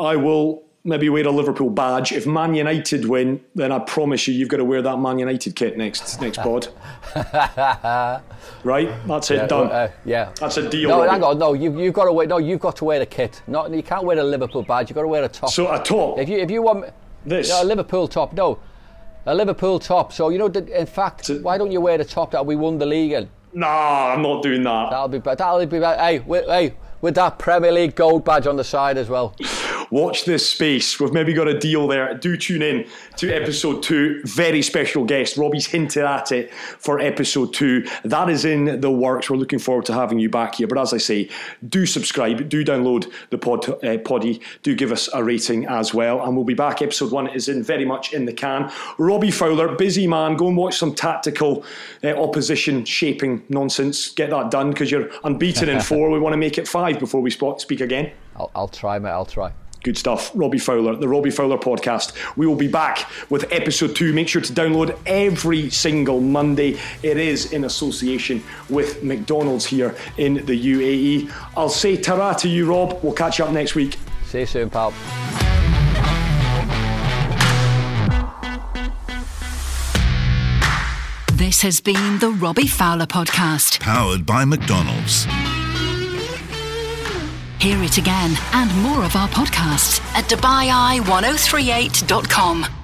I will maybe wear a Liverpool badge. If Man United win, then I promise you, you've got to wear that Man United kit next next pod. right? That's it. done. Uh, yeah. That's a deal. No, Robbie. hang on. No, you you've got to wear. No, you've got to wear a kit. Not you can't wear a Liverpool badge. You've got to wear a top. So a top. If you if you want This. no, a Liverpool top, no, a Liverpool top. So you know, in fact, So- why don't you wear the top that we won the league in? Nah, I'm not doing that. That'll be better. That'll be better. Hey, with, hey, with that Premier League gold badge on the side as well. watch this space. We've maybe got a deal there. Do tune in to episode two. Very special guest. Robbie's hinted at it for episode two. That is in the works. We're looking forward to having you back here. But as I say, do subscribe, do download the pod, uh, poddy, do give us a rating as well. And we'll be back. Episode one is in very much in the can. Robbie Fowler, busy man. Go and watch some tactical uh, opposition shaping nonsense. Get that done because you're unbeaten in four. We want to make it five before we speak again. I'll, I'll try, mate. I'll try. Good stuff. Robbie Fowler, the Robbie Fowler podcast. We will be back with episode two. Make sure to download every single Monday. It is in association with McDonald's here in the UAE. I'll say ta to you, Rob. We'll catch you up next week. See you soon, pal. This has been the Robbie Fowler podcast. Powered by McDonald's. Hear it again and more of our podcasts at DubaiEye1038.com.